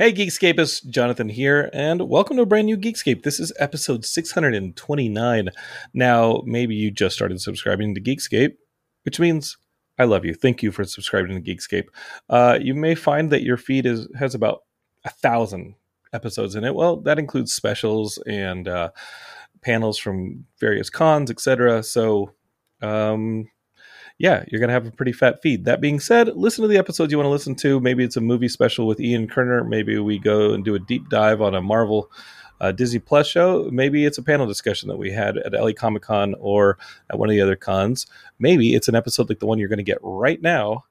Hey, Geekscapists, Jonathan here, and welcome to a brand new Geekscape. This is episode 629. Now, maybe you just started subscribing to Geekscape, which means I love you. Thank you for subscribing to Geekscape. Uh, you may find that your feed is has about a thousand episodes in it. Well, that includes specials and uh, panels from various cons, etc. So, um, yeah, you're going to have a pretty fat feed. That being said, listen to the episodes you want to listen to. Maybe it's a movie special with Ian Kerner. Maybe we go and do a deep dive on a Marvel uh, Disney Plus show. Maybe it's a panel discussion that we had at LA Comic Con or at one of the other cons. Maybe it's an episode like the one you're going to get right now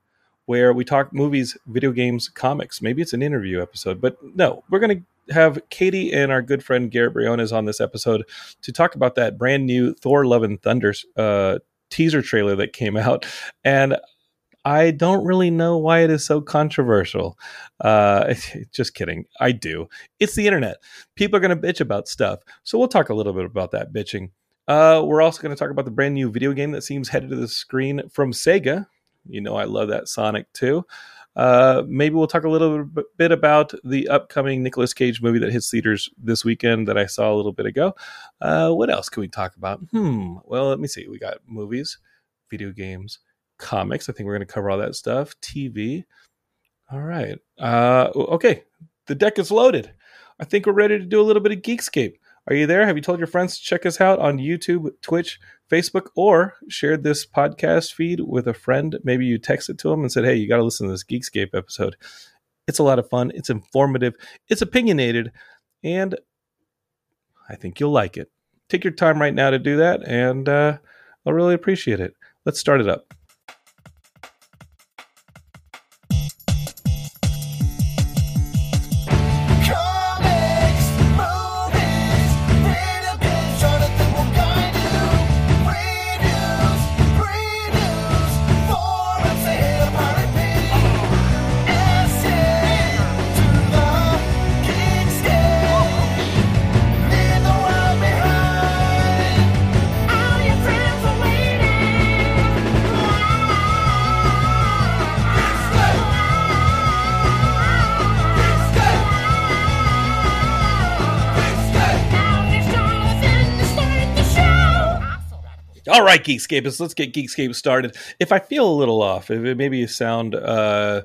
where we talk movies, video games, comics. Maybe it's an interview episode. But no, we're going to have Katie and our good friend Garrett Briones on this episode to talk about that brand new Thor Love and Thunder uh, teaser trailer that came out, and I don't really know why it is so controversial. Uh, just kidding. I do. It's the internet. People are going to bitch about stuff. So we'll talk a little bit about that bitching. Uh, we're also going to talk about the brand new video game that seems headed to the screen from Sega. You know, I love that Sonic too. Uh, maybe we'll talk a little bit about the upcoming Nicolas Cage movie that hits theaters this weekend that I saw a little bit ago. Uh, what else can we talk about? Hmm. Well, let me see. We got movies, video games, comics. I think we're going to cover all that stuff. TV. All right. Uh, okay. The deck is loaded. I think we're ready to do a little bit of Geekscape. Are you there? Have you told your friends to check us out on YouTube, Twitch, Facebook, or shared this podcast feed with a friend? Maybe you texted to them and said, hey, you got to listen to this Geekscape episode. It's a lot of fun. It's informative. It's opinionated. And I think you'll like it. Take your time right now to do that. And uh, I'll really appreciate it. Let's start it up. Right, Geekscapists, let's get Geekscape started. If I feel a little off, if it maybe sound uh,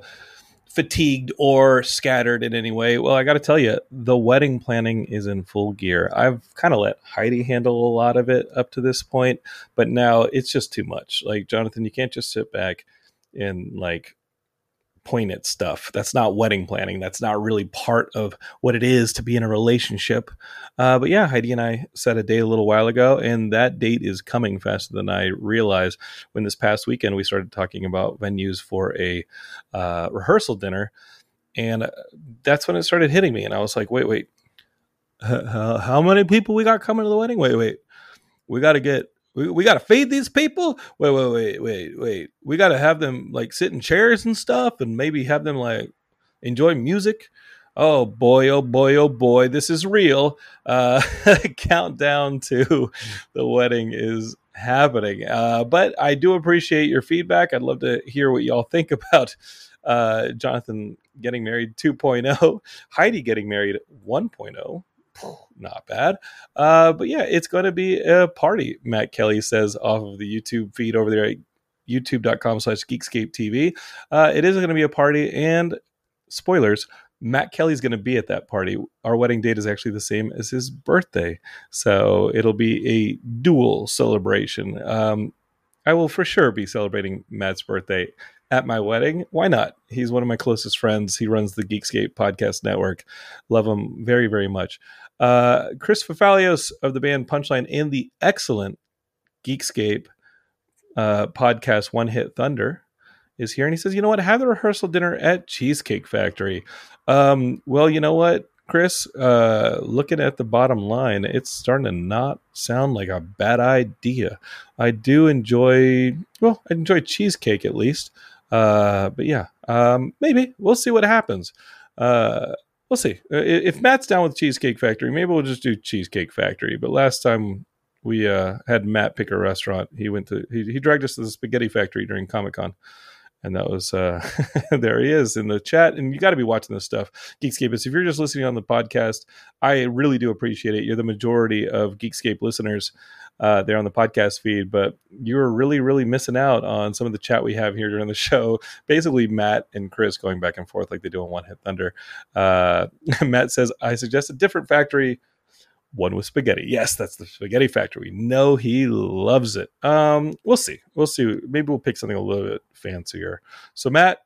fatigued or scattered in any way, well, I got to tell you, the wedding planning is in full gear. I've kind of let Heidi handle a lot of it up to this point, but now it's just too much. Like Jonathan, you can't just sit back and like point at stuff. That's not wedding planning. That's not really part of what it is to be in a relationship. Uh, but yeah, Heidi and I set a date a little while ago, and that date is coming faster than I realized. When this past weekend we started talking about venues for a uh, rehearsal dinner, and that's when it started hitting me, and I was like, wait, wait. How many people we got coming to the wedding? Wait, wait. We got to get we, we got to feed these people. Wait, wait, wait, wait, wait. We got to have them like sit in chairs and stuff, and maybe have them like enjoy music. Oh boy, oh boy, oh boy, this is real. Uh, countdown to the wedding is happening. Uh, but I do appreciate your feedback. I'd love to hear what y'all think about uh, Jonathan getting married 2.0, Heidi getting married 1.0 not bad. Uh, but yeah, it's going to be a party, Matt Kelly says off of the YouTube feed over there at youtube.com slash geekscape TV. Uh, it is going to be a party, and spoilers, Matt Kelly's going to be at that party. Our wedding date is actually the same as his birthday. So it'll be a dual celebration. Um, I will for sure be celebrating Matt's birthday at my wedding. Why not? He's one of my closest friends. He runs the Geekscape podcast network. Love him very, very much. Uh, Chris Fafalios of the band Punchline and the excellent Geekscape uh, podcast One Hit Thunder is here, and he says, "You know what? Have the rehearsal dinner at Cheesecake Factory." Um, well, you know what, Chris? Uh, looking at the bottom line, it's starting to not sound like a bad idea. I do enjoy, well, I enjoy cheesecake at least. Uh, but yeah, um, maybe we'll see what happens. Uh, we'll see. If Matt's down with Cheesecake Factory, maybe we'll just do Cheesecake Factory. But last time we uh, had Matt pick a restaurant, he went to he, he dragged us to the Spaghetti Factory during Comic Con and that was uh there he is in the chat and you got to be watching this stuff geekscapists if you're just listening on the podcast i really do appreciate it you're the majority of geekscape listeners uh there on the podcast feed but you're really really missing out on some of the chat we have here during the show basically matt and chris going back and forth like they do on one hit thunder uh matt says i suggest a different factory one with spaghetti. Yes, that's the spaghetti factory. We know he loves it. Um, we'll see. We'll see. Maybe we'll pick something a little bit fancier. So, Matt,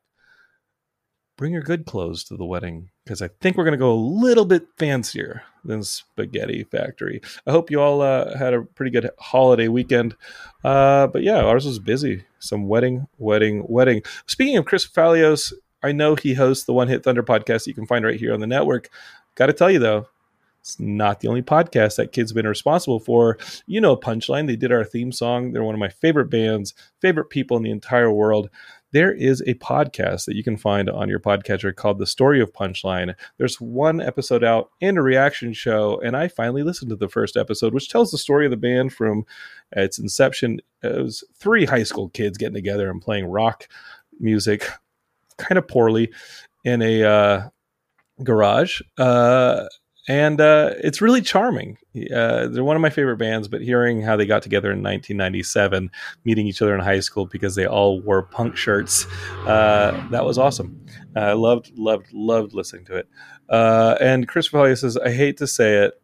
bring your good clothes to the wedding because I think we're going to go a little bit fancier than Spaghetti Factory. I hope you all uh, had a pretty good holiday weekend. Uh, but yeah, ours was busy. Some wedding, wedding, wedding. Speaking of Chris Fafalios, I know he hosts the One Hit Thunder podcast you can find right here on the network. Got to tell you though, it's not the only podcast that Kid's been responsible for. You know, Punchline, they did our theme song. They're one of my favorite bands, favorite people in the entire world. There is a podcast that you can find on your podcatcher called The Story of Punchline. There's one episode out and a reaction show, and I finally listened to the first episode, which tells the story of the band from its inception. It was three high school kids getting together and playing rock music, kind of poorly, in a uh, garage. Uh, and uh, it's really charming. Uh, they're one of my favorite bands, but hearing how they got together in 1997, meeting each other in high school because they all wore punk shirts, uh, that was awesome. I loved, loved, loved listening to it. Uh, and Chris Valia says, "I hate to say it,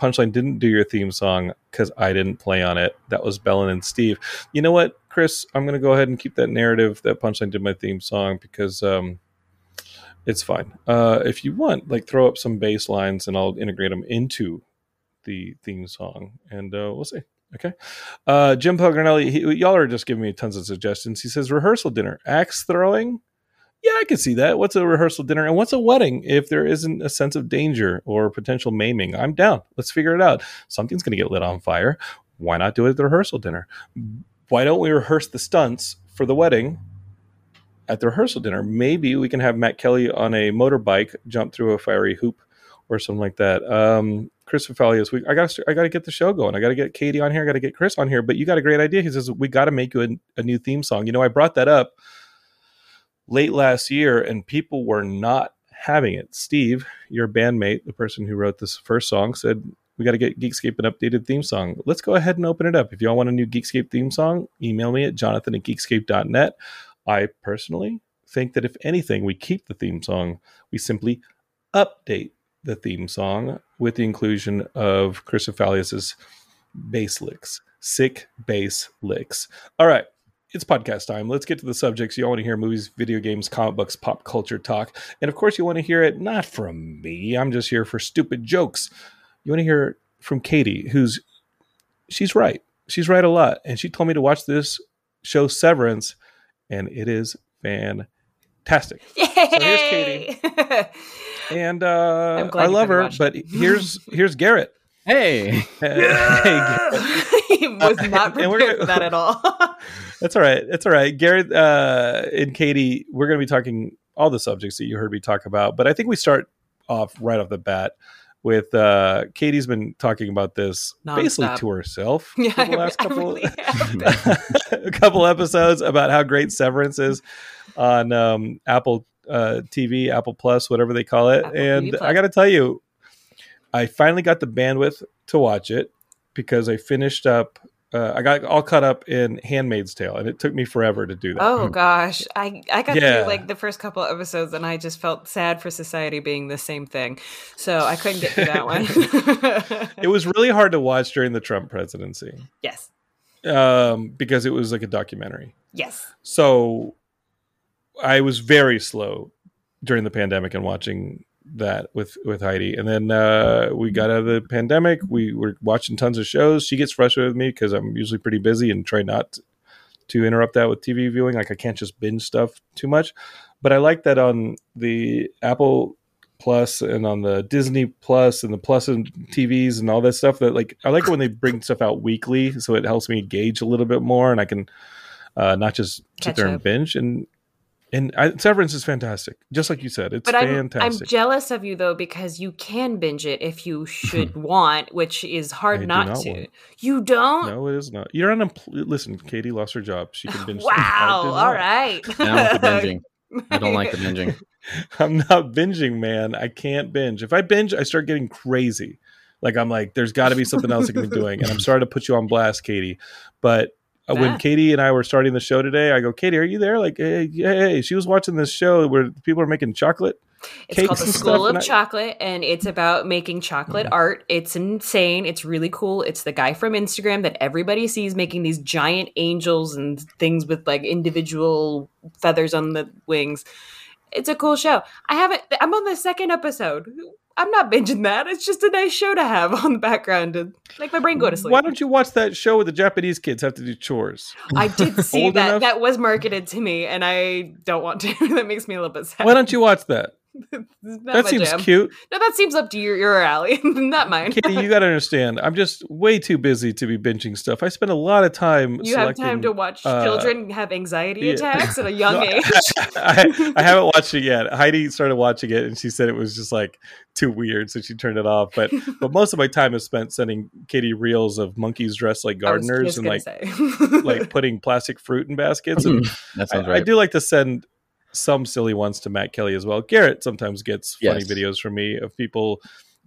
Punchline didn't do your theme song because I didn't play on it. That was Bellin and Steve. You know what, Chris? I'm going to go ahead and keep that narrative that Punchline did my theme song because." Um, it's fine. Uh, if you want, like throw up some bass lines and I'll integrate them into the theme song, and uh, we'll see. Okay. Uh, Jim Pelgrinelli, he, y'all are just giving me tons of suggestions. He says rehearsal dinner, axe throwing. Yeah, I can see that. What's a rehearsal dinner and what's a wedding if there isn't a sense of danger or potential maiming? I'm down. Let's figure it out. Something's going to get lit on fire. Why not do it at the rehearsal dinner? Why don't we rehearse the stunts for the wedding at the rehearsal dinner. Maybe we can have Matt Kelly on a motorbike jump through a fiery hoop or something like that. Um, Chris Fafalios, we I got I got to get the show going. I got to get Katie on here. I got to get Chris on here. But you got a great idea. He says we got to make you a, a new theme song. You know, I brought that up late last year, and people were not having it. Steve, your bandmate, the person who wrote this first song, said we got to get Geekscape an updated theme song. Let's go ahead and open it up. If y'all want a new Geekscape theme song, email me at jonathan at geekscape.net. I personally think that if anything, we keep the theme song. We simply update the theme song with the inclusion of Chris Fafalios's bass licks, sick bass licks. All right. It's podcast time. Let's get to the subjects. You all want to hear movies, video games, comic books, pop culture talk. And of course, you want to hear it not from me. I'm just here for stupid jokes. You want to hear from Katie, who's she's right. She's right a lot. And she told me to watch this show Severance and it is fantastic. Yay! So here's Katie, and uh, I love her, but here's here's Garrett. Hey, yeah! hey he was not prepared gonna, for that at all. that's all right. That's all right. Garrett uh, and Katie, we're going to be talking all the subjects that you heard me talk about, but I think we start off right off the bat with uh Katie's been talking about this Non-stop. basically to herself yeah, for the last couple really a couple episodes about how great Severance is on um, Apple uh, TV, Apple Plus, whatever they call it. Apple and I got to tell you, I finally got the bandwidth to watch it because I finished up uh, I got all caught up in Handmaid's Tale, and it took me forever to do that. Oh gosh, I I got Yeah. through like the first couple of episodes, and I just felt sad for society being the same thing, so I couldn't get through that one. It was really hard to watch during the Trump presidency yes, um, because it was like a documentary. yes. So I was very slow during the pandemic and watching that with with Heidi. And then uh, we got out of the pandemic. We were watching tons of shows. She gets frustrated with me because I'm usually pretty busy and try not to interrupt that with TV viewing. Like I can't just binge stuff too much. But I like that on the Apple Plus and on the Disney Plus and the Plus and TVs and all that stuff. That like I like when they bring stuff out weekly, so it helps me gauge a little bit more, and I can uh, not just sit Catch there and binge. And and I, Severance is fantastic, just like you said. It's But I'm I'm jealous of you though because you can binge it if you should want, which is hard I not, not to. want. You don't. no, it is not. You're on. unemployed. Listen, Katie lost her job. She can binge. Wow. I did All not. right. Down with the binging. I don't like the binging. I'm not binging, man. I can't binge. If I binge, I start getting crazy. Like I'm like, there's got to be something else I can be doing. And I'm sorry to put you on blast, Katie, but uh, when Ah. Katie and I were starting the show today, I go, Katie, are you there? Like, hey, hey, she was watching this show where people are making chocolate. It's cakes called the School of I- Chocolate, and it's about making chocolate art. It's insane. It's really cool. It's the guy from Instagram that everybody sees making these giant angels and things with like individual feathers on the wings. It's a cool show. I haven't. I'm on the second episode. I'm not binging that. It's just a nice show to have on the background to make my brain go to sleep. Why don't you watch that show where the Japanese kids have to do chores? I did see that. enough? That was marketed to me, and I don't want to. that makes me a little bit sad. Why don't you watch that? It's not that seems jam. cute. No, that seems up to your, your alley, not mine. Katie, you got to understand. I'm just way too busy to be binging stuff. I spend a lot of time. You have time to watch uh, children have anxiety yeah. attacks at a young No, age. I, I haven't watched it yet. Heidi started watching it, and she said it was just like too weird, so she turned it off. But but most of my time is spent sending Katie reels of monkeys dressed like gardeners and like like putting plastic fruit in baskets. And That I, sounds I right. do like to send some silly ones to Matt Kelly as well. Garrett sometimes gets funny Yes. videos from me of people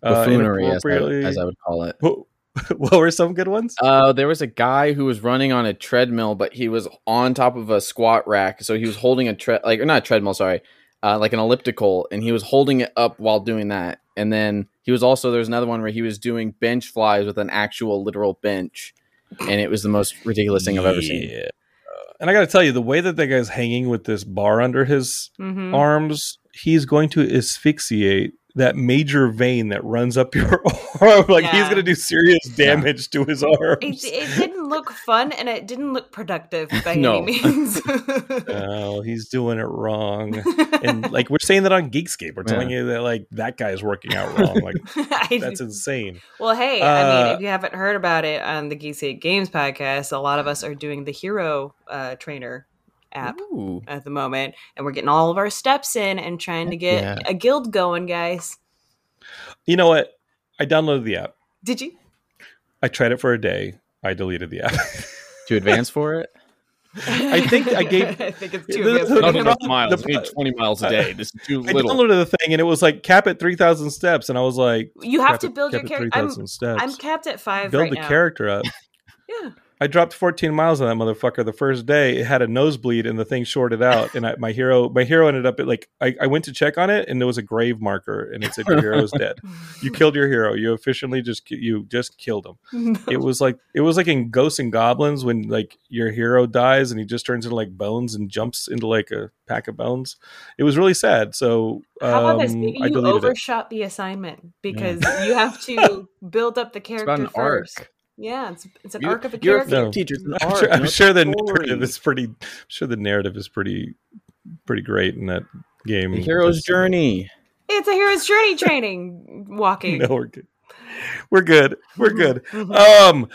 uh, Buffoonery, as I, as I would call it. what, what were some good ones? Uh, there was a guy who was running on a treadmill, but he was on top of a squat rack. So he was holding a tre- like or not a treadmill, sorry, uh, like an elliptical, and he was holding it up while doing that. And then he was also there's another one where he was doing bench flies with an actual literal bench, and it was the most ridiculous thing I've ever seen. Yeah. And I got to tell you, the way that that guy's hanging with this bar under his Mhm. arms, he's going to asphyxiate that major vein that runs up your arm. like he's going to do serious damage to his arms. It, it didn't look fun and it didn't look productive by No. any means. Oh, he's doing it wrong. And like we're saying that on Geekscape, we're telling you that like that guy is working out wrong. Like that's insane. well, hey, I mean, Uh, if you haven't heard about it on the Geekscape Games podcast, a lot of us are doing the Hero uh, Trainer app Ooh. at the moment, and we're getting all of our steps in and trying to get Yeah. a guild going, guys. You know what? I downloaded the app. Did you? I tried it for a day. I deleted the app. To advance for it? I think I gave- I think it's too the- advanced. the Not pro- enough miles. the We need 20 miles a day. This is too I little. downloaded the thing and it was like cap at 3,000 steps. And I was like, You have to build your cap at character. I'm, 3,000 steps. I'm capped at five Build right the now. character up. Yeah. I dropped 14 miles on that motherfucker the first day. It had a nosebleed and the thing shorted out. And I, my hero, my hero ended up at like I, I went to check on it and there was a grave marker and it said your hero is dead. You killed your hero. You efficiently just you just killed him. It was like it was like in Ghosts and Goblins when like your hero dies and he just turns into like bones and jumps into like a pack of bones. It was really sad. So um, How about this? Maybe I you deleted it. overshot the assignment because you have to build up the character first. arc. Yeah, it's it's an You- arc of a you're a character. No. teacher. An I'm art, sure, I'm sure the story. narrative is pretty. I'm sure the narrative is pretty, pretty great in that game. The hero's journey. It's a hero's journey training walking. No, we're good. We're good. We're good. Mhm. Um,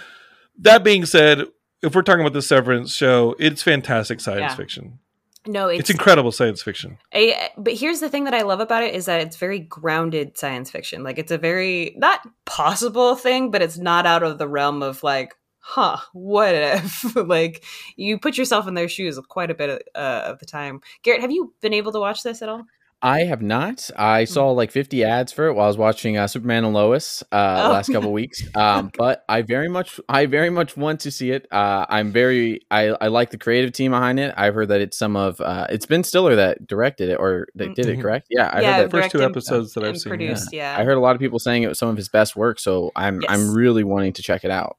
that being said, if we're talking about the Severance show, it's fantastic science Yeah. fiction. No, It's, it's, incredible science fiction. a, but here's the thing that I love about it is that it's very grounded science fiction. Like it's a very not possible thing, but it's not out of the realm of like, huh, what if? like you put yourself in their shoes quite a bit of, uh, of the time. Garrett, have you been able to watch this at all? I have not. I saw like 50 ads for it while I was watching uh, Superman and Lois uh, Oh. last couple weeks. Um, but I very much, I very much want to see it. Uh, I'm very, I, I like the creative team behind it. I've heard that it's some of, uh, it's Ben Stiller that directed it or that did it, Mhm. correct? Yeah, I yeah, heard that. First two directed episodes that I've seen, produced. Yeah, I heard a lot of people saying it was some of his best work, so I'm, Yes. I'm really wanting to check it out.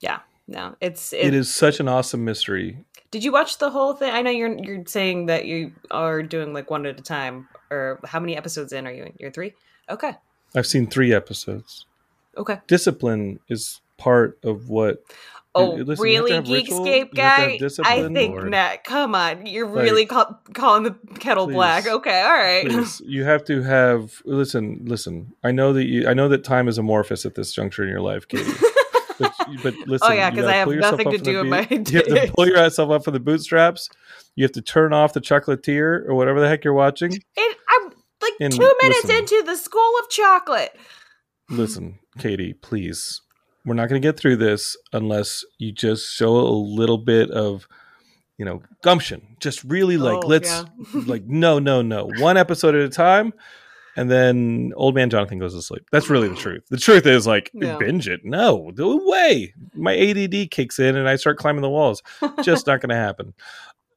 yeah. No, it's it is such an awesome mystery. Did you watch the whole thing? I know you're you're saying that you are doing like one at a time, or how many episodes in are you in? You're three. Okay. I've seen three episodes. Okay. Discipline is part of what. Oh, listen, really, Geekscape guy? I think or- not. Come on, you're Like- really call, calling the kettle Please. black. Okay, all right. Please, you have to have. Listen, listen. I know that you. I know that time is amorphous at this juncture in your life, Katie. but, but oh, listen. Oh, yeah, because I have nothing to do in my boot- You have to pull yourself up for the bootstraps. You have to turn off the chocolatier or whatever the heck you're watching. It, I'm like And two minutes listen. into the School of Chocolate. Listen, Katie, please. We're not going to get through this unless you just show a little bit of, you know, gumption. Just really like, Oh, let's, yeah. like, no, no, no. One episode at a time. And then old man Jonathan goes to sleep. That's really the truth. The truth is like Yeah. binge it. No, no way. My ADD kicks in and I start climbing the walls. Just not going to happen.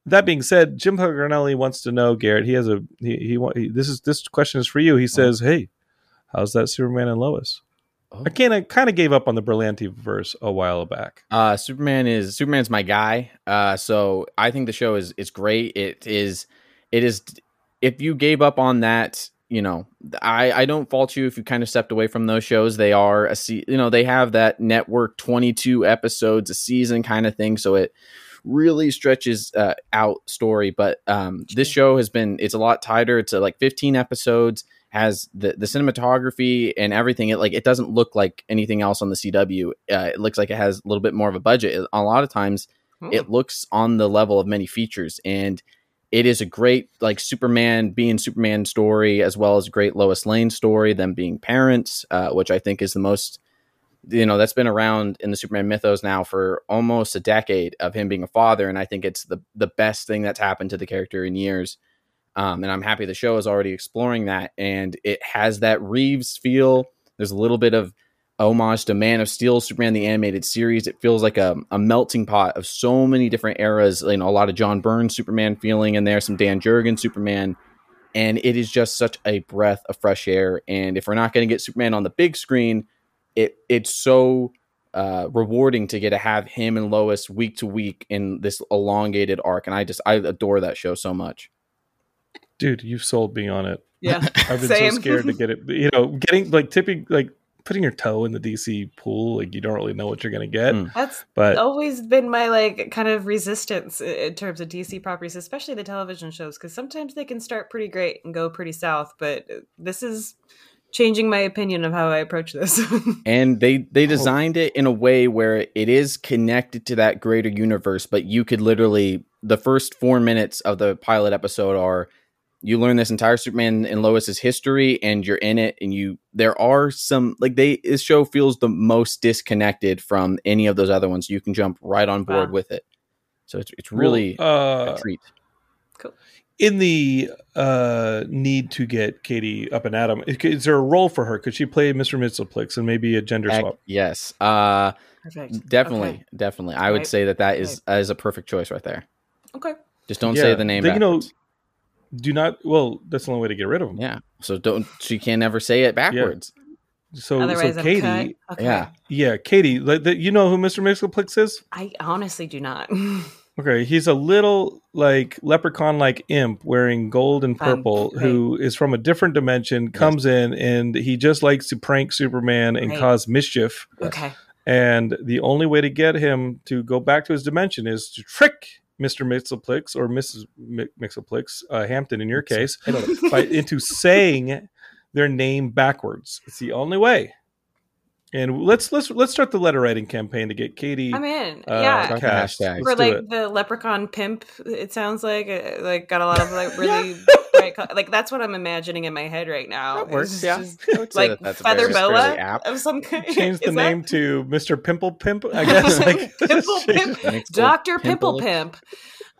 That being said, Jim Paganelli wants to know, Garrett. He has a he, he, wa- he this is this question is for you. He says, "Hey, how's that Superman and Lois?" Oh. I kind of kind of gave up on the Berlanti verse a while back. Uh, Superman is Superman's my guy. Uh, so I think the show is is great. It is it is if you gave up on that, you know, I I don't fault you if you kind of stepped away from those shows. They are a se- you know they have that network twenty two episodes a season kind of thing. So it really stretches uh, out story. But um, this show has been it's a lot tighter. It's uh, like fifteen episodes. Has the the cinematography and everything. It like it doesn't look like anything else on the CW. Uh, it looks like it has a little bit more of a budget. A lot of times, Hmm. it looks on the level of many features, and it is a great like Superman being Superman story as well as great Lois Lane story. Them being parents, uh, which I think is the most you know that's been around in the Superman mythos now for almost a decade of him being a father, and I think it's the the best thing that's happened to the character in years. Um, and I'm happy the show is already exploring that, and it has that Reeves feel. There's a little bit of homage to Man of Steel, Superman the animated series. It feels like a, a melting pot of so many different eras. You know, a lot of John Byrne's Superman feeling in there, some Dan Jurgens Superman, and it is just such a breath of fresh air. And if we're not going to get Superman on the big screen, it it's so uh, rewarding to get to have him and Lois week to week in this elongated arc. And I just I adore that show so much. Dude, you've sold me on it. Yeah. I've been Same. so scared to get it. You know, getting like tipping like putting your toe in the DC pool, like you don't really know what you're gonna get. Mm. That's But always been my like kind of resistance in terms of DC properties, especially the television shows, because sometimes they can start pretty great and go pretty south. But this is changing my opinion of how I approach this. and they they designed it in a way where it is connected to that greater universe but you could literally the first four minutes of the pilot episode are you learn this entire superman and lois's history and you're in it and you there are some like they this show feels the most disconnected from any of those other ones you can jump right on board Wow. with it so it's, it's really well, uh, a treat Cool. in the uh, need to get Katie up and at 'em, is, is there a role for her? Could she play Mr. Mxyzptlk and maybe a gender Heck, swap? yes uh Perfect. definitely Okay. definitely i would Right. say that that is that is a perfect choice right there Okay. just don't Yeah, say the name they- you know, backwards. Do not. Well, that's the only way to get rid of them. Yeah. So don't she can't ever say it backwards. So, Otherwise, so I'm Katie, cut. Okay. Yeah. yeah, Katie, like, the, you know who Mr. Mxyzptlk is? I honestly do not. Okay, he's a little like leprechaun like imp wearing gold and Fun. purple Right. who is from a different dimension, comes in and he just likes to prank Superman and Right. cause mischief. okay. And the only way to get him to go back to his dimension is to trick Mr. Mxyzptlk or Mrs. Mi- Mxyzptlk, uh, Hampton in your case, by, into saying their name backwards. It's the only way. And let's let's let's start the letter writing campaign to get Katie. I'm in. uh, yeah. Start the cast. hashtag. For like it. the leprechaun pimp, it sounds like uh, like got a lot of like really bright, co- like that's what I'm imagining in my head right now. That works, It's yeah. just I would say like that that's feather very- boa apt. of some kind. Change the Is that- name to Mr. Pimple Pimp, I guess. Like, Pimple Pimp. Doctor Pimple pimple- Pimp.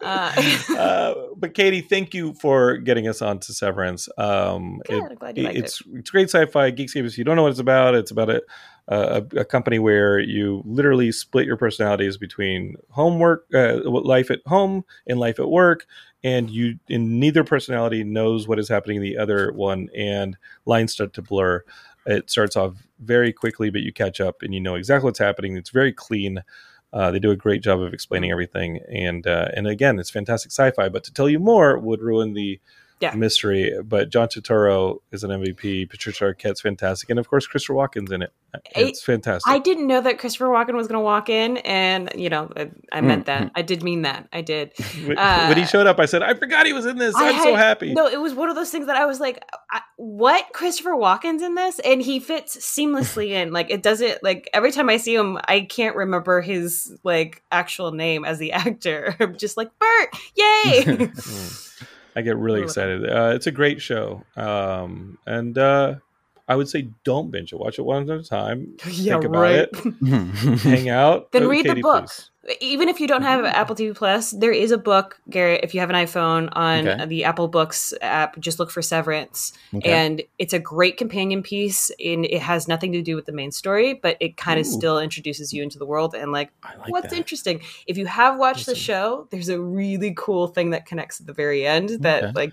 Uh, uh, but Katie, thank you for getting us on to Severance. Um, Good, it- I'm glad you liked it's it's great sci-fi. Geekscape. If you don't know what it's about, it's about a, a a company where you literally split your personalities between homework, uh, life at home, and life at work, and you in neither personality knows what is happening in the other one, and lines start to blur. It starts off very quickly, but you catch up and you know exactly what's happening. It's very clean. Uh, they do a great job of explaining everything, and uh, and again, it's fantastic sci-fi. But to tell you more would ruin the Yeah. mystery. But John Turturro is an MVP. Patricia Arquette's fantastic, and of course, Christopher Walken's in it. It's fantastic. I didn't know that Christopher Walken was going to walk in, and you know, I, I meant that. I did mean that. I did. when, uh, when he showed up, I said, "I forgot he was in this. I I'm so happy." No, it was one of those things that I was like, I, "What? Christopher Walken's in this?" And he fits seamlessly in. Like it doesn't. Like every time I see him, I can't remember his like actual name as the actor. I'm just like Burt, yay! I get really Really? excited. Uh, it's a great show, um, and uh, I would say don't binge it. Watch it one at a time. yeah, think about right. it. Hang out. Then read the Katie, book. please. Even if you don't have Apple TV Plus, there is a book, Garrett. If you have an iPhone on Okay. the Apple Books app, just look for Severance. Okay. and it's a great companion piece and it has nothing to do with the main story but it kind of still introduces you into the world and like, like what's that. interesting if you have watched the show there's a really cool thing that connects at the very end that Okay. like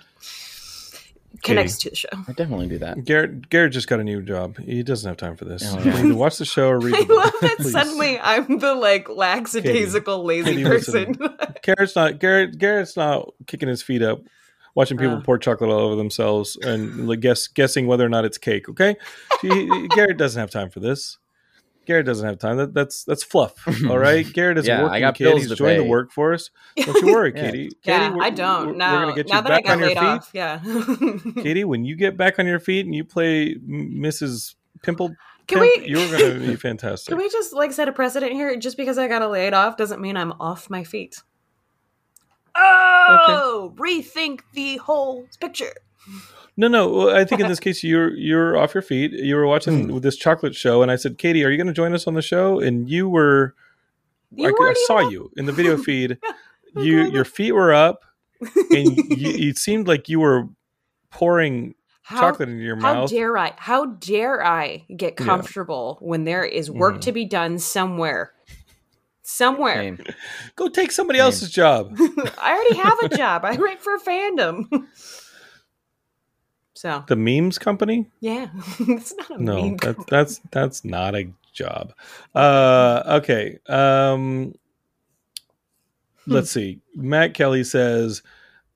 connects to the show I definitely do that. Garrett Garrett just got a new job. He doesn't have time for this. Oh, You yeah. either watch the show or read i book. love that suddenly i'm the like lackadaisical lazy Katie, person. Garrett's not Garrett. Garrett's not kicking his feet up, watching people Uh. pour chocolate all over themselves and like, guess guessing whether or not it's cake. Okay, He- Garrett doesn't have time for this. Garrett doesn't have time. That, that's that's fluff. All right, Garrett is a Yeah, I working got kid. bills He's to joined the workforce. Don't you worry, Yeah. Katie. yeah Katie, we're- i don't we're, now We're gonna get you now that back i got on your feet. off yeah Katie, when you get back on your feet and you play Mrs. Pimple, Can we- you're going to be fantastic. Can we just like set a precedent here? Just because I got laid off doesn't mean I'm off my feet. Oh, rethink the whole picture. No, no. well, I think in this case, you're you're off your feet. You were watching Hmm. this chocolate show, and I said, "Katie, are you going to join us on the show?" And you were, You I, I saw even- you in the video feed. Yeah, you your feet were up, and you, it seemed like you were pouring How, chocolate into your how mouth. How dare I? How dare I get Yeah. comfortable when there is work Mhm. to be done somewhere? Somewhere. Same. Go take somebody Same. else's job. I already have a job. I write for fandom. So The memes company? yeah, it's not a No, mean that's that's that's not a job. Uh, okay. Um, let's see. Matt Kelly says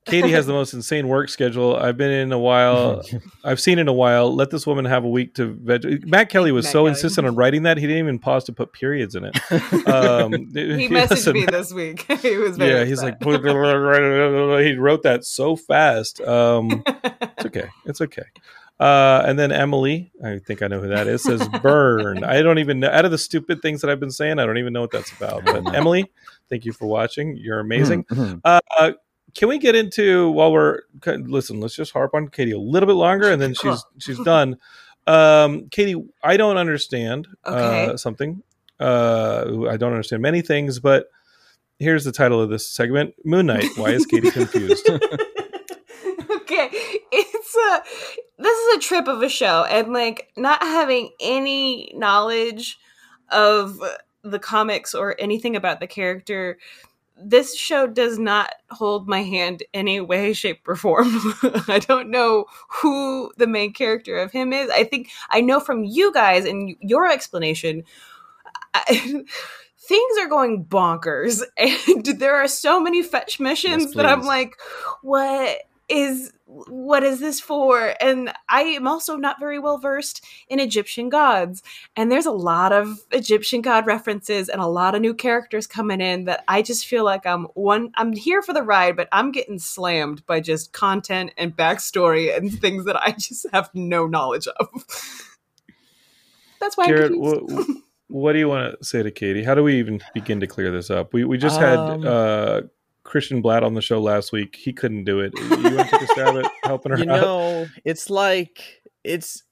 Katie has the most insane work schedule I've been in a while. I've seen in a while. Let this woman have a week to veg. Matt Kelly was Matt so Kelly. insistent on writing that he didn't even pause to put periods in it. Um, he messaged listen, me this week. he was very Yeah, he's like upset. he wrote that so fast. Um, it's okay. It's okay. Uh, and then Emily, I think I know who that is, says burn. I don't even know. Out of the stupid things that I've been saying, I don't even know what that's about. But Emily, thank you for watching. You're amazing. Mhm. Uh, can we get into while we're listen? Let's just harp on Katie a little bit longer, and then she's she's done. Um, Katie, I don't understand uh, something. Uh, I don't understand many things, but here's the title of this segment: Moon Knight. Why is Katie confused? okay it's a this is a trip of a show and like not having any knowledge of the comics or anything about the character this show does not hold my hand any way shape or form. I don't know who the main character of him is. I think i know from you guys and your explanation I, things are going bonkers. And there are so many fetch missions Yes, that i'm like what is what is this for and i am also not very well versed in egyptian gods and there's a lot of egyptian god references and a lot of new characters coming in that i just feel like i'm one i'm here for the ride but i'm getting slammed by just content and backstory and things that i just have no knowledge of that's why Garrett, i'm confused. what, what do you want to say to Katie? How do we even begin to clear this up? We we just had Um, uh, Christian Blatt on the show last week. He couldn't do it. You want to take a stab at helping her you out? know, it's like it's.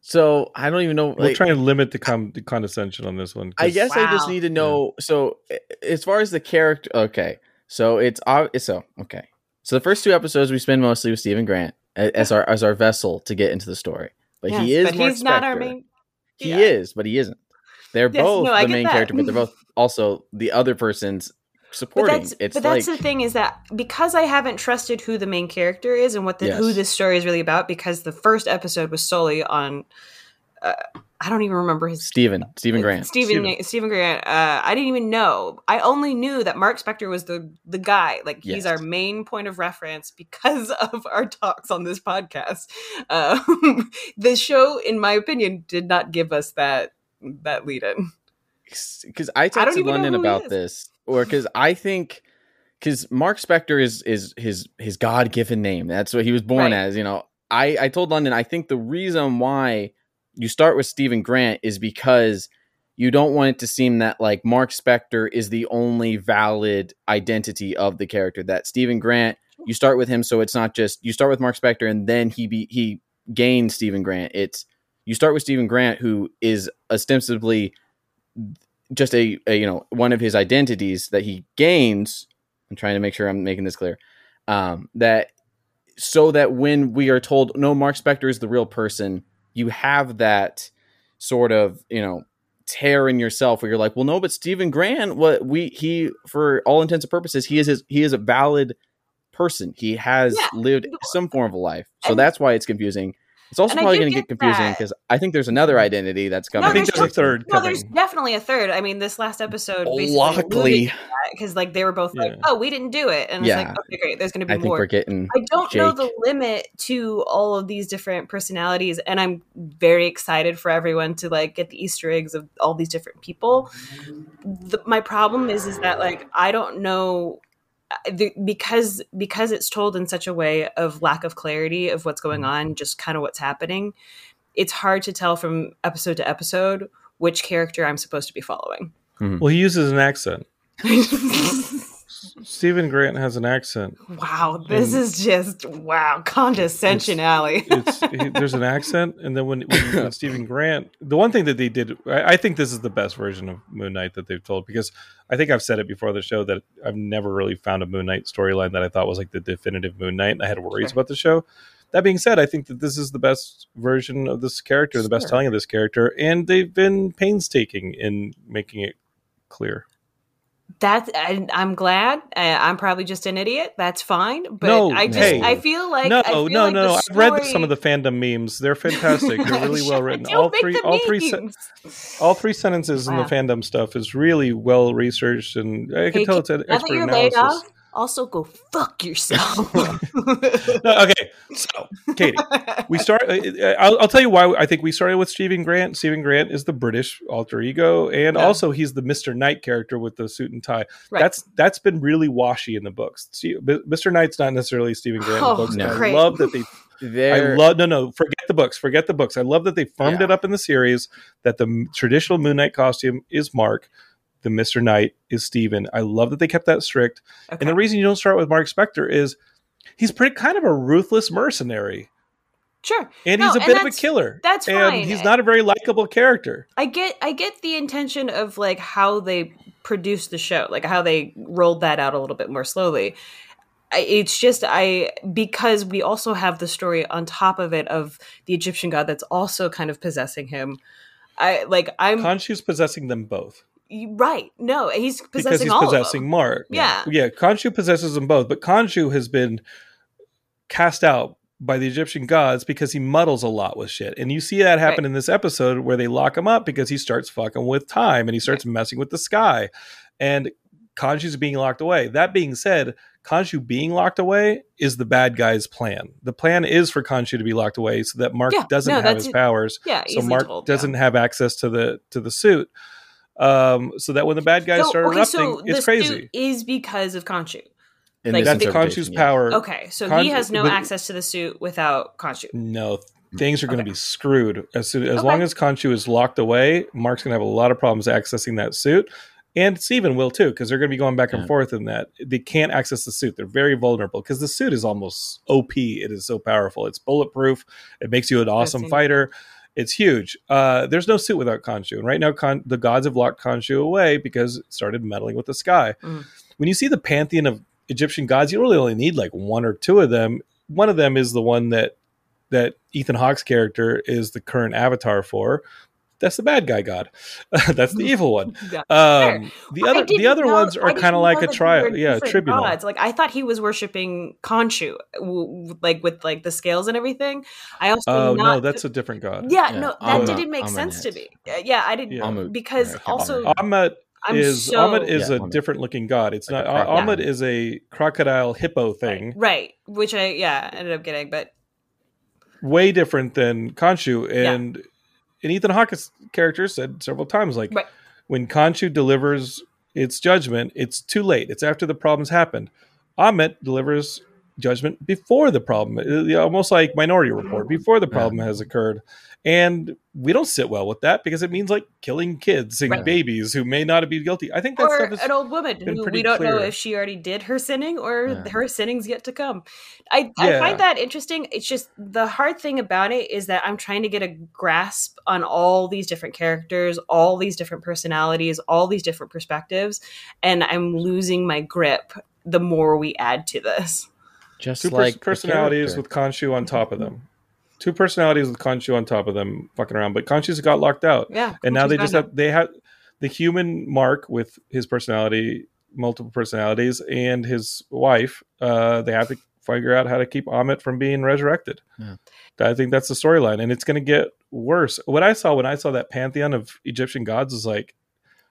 So I don't even know. We'll like, try and limit the, com- the condescension on this one. I guess I just need to know. So, as far as the character, okay. So it's so okay. So the first two episodes we spend mostly with Stephen Grant as our as our vessel to get into the story, but he is but Mark he's not our main. He yeah. is, but he isn't. They're Yes, both no, the main that. character, but they're both also the other person's But supporting. that's it's but like that's the thing is that because I haven't trusted who the main character is and what the, who this story is really about, because the first episode was solely on. Uh, I don't even remember his Stephen Stephen Grant. Stephen Steven. Stephen Grant. Uh, I didn't even know. I only knew that Mark Spector was the the guy. Like he's our main point of reference because of our talks on this podcast. Uh, the show, in my opinion, did not give us that that lead in. Because I texted even London about this, or because I think because Mark Spector is is his his God given name. That's what he was born Right. as. You know, I I told London I think the reason why you start with Stephen Grant is because you don't want it to seem that like Mark Spector is the only valid identity of the character. That Stephen Grant, you start with him, so it's not just you start with Mark Spector and then he be he gains Stephen Grant. It's you start with Stephen Grant, who is ostensibly just a, a you know one of his identities that he gains. I'm trying to make sure I'm making this clear. Um, that so that when we are told no, Mark Spector is the real person, you have that sort of you know tear in yourself where you're like, well, no, but Stephen Grant, what we he for all intents and purposes, he is his, he is a valid person. He has Yeah. lived some form of a life, so And- that's why it's confusing. It's also And probably going to get get confusing because I think there's another mm. identity that's No, coming. I think there's there's a third No, there's definitely a third. I mean, this last episode basically Luckily, because like they were both like, "Oh, we didn't do it," and Yeah. it's like, "Okay, great. There's going to be I think more." we're getting. I don't know the limit to all of these different personalities, and I'm very excited for everyone to like get the Easter eggs of all these different people. The, my problem is, is that like I don't know Uh, the, because because it's told in such a way of lack of clarity of what's going mm-hmm. on, just kind of what's happening. It's hard to tell from episode to episode which character I'm supposed to be following. Mm-hmm. Well, he uses an accent. Stephen Grant has an accent. wow, this And- is just wow condescension, alley. It's he, there's an accent, and then when, when, when Stephen Grant, the one thing that they did, I, I think this is the best version of Moon Knight that they've told because I think I've said it before the show that I've never really found a Moon Knight storyline that I thought was like the definitive Moon Knight, and I had worries Sure. about the show. That being said, I think that this is the best version of this character, the best telling of this character, and they've been painstaking in making it clear. That's I, I'm glad. I, I'm probably just an idiot. That's fine. But No, I just hey. I feel like no, feel no, like no. I've read some of the fandom memes. They're fantastic. They're really well written. All three, all three, se- all three sentences in the fandom stuff is really well researched, and I can Hey, tell it's an expert analysis. Laid off, also go fuck yourself. No, okay, so Katie, we start. uh, uh, I'll, I'll tell you why I think we started with Stephen Grant. Stephen Grant is the British alter ego, and Yeah. also he's the Mister Knight character with the suit and tie. Right. That's that's been really washy in the books. See, Mister Knight's not necessarily Stephen Grant in Oh, the books. and I love that they There, I love no no forget the books forget the books. I love that they firmed Yeah. it up in the series that the traditional Moon Knight costume is Mark, the Mister Knight is Steven. I love that they kept that strict. Okay. And the reason you don't start with Mark Spector is he's pretty kind of a ruthless mercenary, sure, and No, he's a and bit of a killer. that's and fine. he's not a very likable character. I get I get the intention of like how they produced the show, like how they rolled that out a little bit more slowly. It's just I because we also have the story on top of it of the Egyptian god that's also kind of possessing him. I like I'm Khonshu's possessing them both right. No, he's because possessing he's all possessing of them. Mark. Yeah. yeah. Khonshu possesses them both, but Khonshu has been cast out by the Egyptian gods because he muddles a lot with shit. And you see that happen Right. in this episode where they lock him up because he starts fucking with time and he starts messing with the sky. And Khonshu's being locked away. That being said, Khonshu being locked away is the bad guy's plan. The plan is for Khonshu to be locked away so that Mark Yeah, doesn't no, have his powers. Yeah, So Mark told, doesn't have access to the to the suit. Um, so that when the bad guys So, start okay, erupting, so it's the crazy. suit is because of Khonshu. in like, this That's interpretation, Khonshu's yeah. power. Okay, so Khonshu- he has no but- access to the suit without Khonshu. No, things are going to Okay. be screwed as soon, as Okay. long as Khonshu is locked away. Mark's going to have a lot of problems accessing that suit, and Steven will too because they're going to be going back and Yeah. forth in that. They can't access the suit; they're very vulnerable because the suit is almost OP. It is so powerful. It's bulletproof. It makes you an awesome fighter. it. It's huge. Uh, there's no suit without Khonshu, and right now Khon- the gods have locked Khonshu away because it started meddling with the sky. Mm. when you see the pantheon of Egyptian gods, you really only need like one or two of them. One of them is the one that that Ethan Hawke's character is the current avatar for. That's the bad guy god. That's the evil one. Yeah, Um, the other the other know- ones are kind of like a trial, yeah, different tribunal. gods. Like I thought he was worshiping Khonshu, w- w- like with like the scales and everything. I also Oh not, no, that's a different god. yeah, Yeah, no, that Amun- didn't make Amun sense to me. Uh, Yeah, I didn't Yeah. Because I also remember. Ammit I'm is so Ammit is Yeah, a Ammit. different looking god. It's Like not a crocodile. Ammit is a crocodile hippo thing, right, which I yeah ended up getting, but way different than Khonshu. Yeah. And and Ethan Hawke's character said several times, like Right. when Khonshu delivers its judgment, it's too late. It's after the problems happened. Ammit delivers judgment before the problem, uh, almost like Minority Report, before the problem has occurred. And we don't sit well with that because it means like killing kids and Right. babies who may not be guilty. I think that or stuff is an old woman who we don't know if she already did her sinning or Yeah. her sinning's yet to come. I, I find that interesting. It's just the hard thing about it is that I'm trying to get a grasp on all these different characters, all these different personalities, all these different perspectives, and I'm losing my grip the more we add to this. Just two like personalities with Khonshu on top of them. Two personalities with Khonshu on top of them, fucking around. But Khonshu's got locked out, Yeah, and now they just have they have the human Mark with his personality, multiple personalities, and his wife. Uh, they have to figure out how to keep Ammit from being resurrected. Yeah. I think that's the storyline, and it's going to get worse. What I saw when I saw that pantheon of Egyptian gods is like,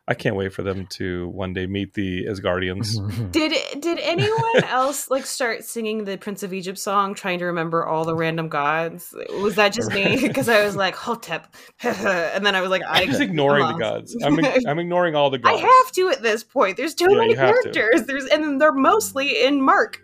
I can't wait for them to one day meet the Asgardians. Did did anyone else like start singing the Prince of Egypt song, trying to remember all the random gods? Was that just me? Because I was like Hotep, and then I was like, I I'm just ignoring the gods. I'm I'm ignoring all the gods. I have to at this point. There's too Yeah, many you have to. characters. There's and they're mostly in Mark.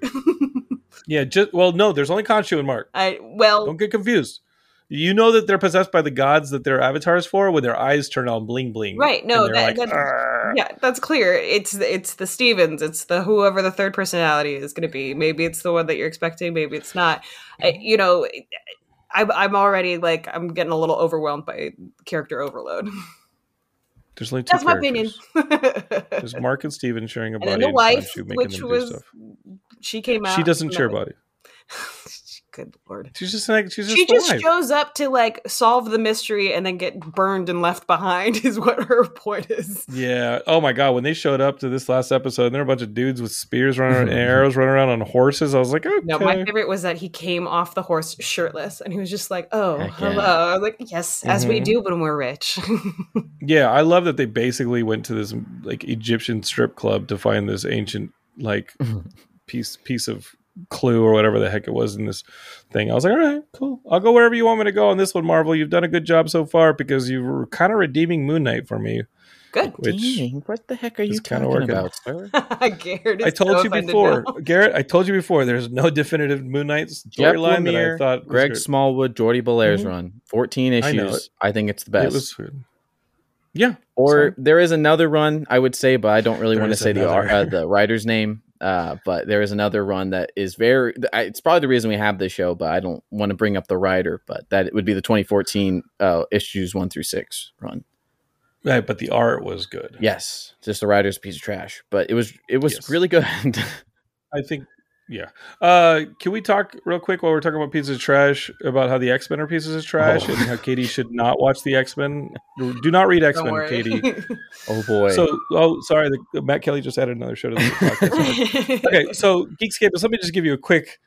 Yeah, just well, no, there's only Khonshu and Mark. I well, Don't get confused. You know that they're possessed by the gods that they're avatars for when their eyes turn on bling bling. Right, no, that- like, that- yeah, that's clear. It's it's the Stevens. It's the whoever the third personality is going to be. Maybe it's the one that you're expecting. Maybe it's not. I, mm-hmm. you know, I'm I'm already like I'm getting a little overwhelmed by character overload. There's only two That's my opinion. characters. There's Mark and Steven sharing a and body then the and wife, which was stuff. she came out. She doesn't share I'm a like, body. Good lord. She's just like she's just She the just wife. shows up to like solve the mystery and then get burned and left behind is what her point is. Yeah. Oh my god, when they showed up to this last episode, and there were a bunch of dudes with spears running around, and arrows running around on horses. I was like, okay. No, my favorite was that he came off the horse shirtless and he was just like, "Oh, Heck hello." yeah. I was like, "Yes, as we Mhm. do when we're rich." Yeah, I love that they basically went to this like Egyptian strip club to find this ancient like piece piece of clue or whatever the heck it was in this thing. I was like, all right, cool. I'll go wherever you want me to go on this one, Marvel. You've done a good job so far because you were kind of redeeming Moon Knight for me. Good. Which Dang, what the heck are you kinda talking working. about, sir? Garrett is I told so you before. Garrett. I told you before. There's no definitive Moon Knight Jeff storyline that I thought was Greg good. Smallwood, Jordie Bellaire's Mhm. run, 14 issues. I, think it's the best. It was good. Yeah, or so- there is another run I would say, but I don't really There want to say the another. ar- uh, the writer's name. Uh, but there is another run that is very. It's probably the reason we have this show, but I don't want to bring up the writer. But that would be the 2014 uh, issues one through six run. right, but the art was good. Yes, just the writer's a piece of trash, but it was it was Yes. really good. I think, yeah. Uh, can we talk real quick while we're talking about pieces of trash about how the X Men are pieces of trash Oh. and how Katie should not watch the X Men? Do not read X Men. Katie. oh boy! So, oh, sorry, the, Matt Kelly just added another show to the podcast. okay, so Geekscape. Let me just give you a quick,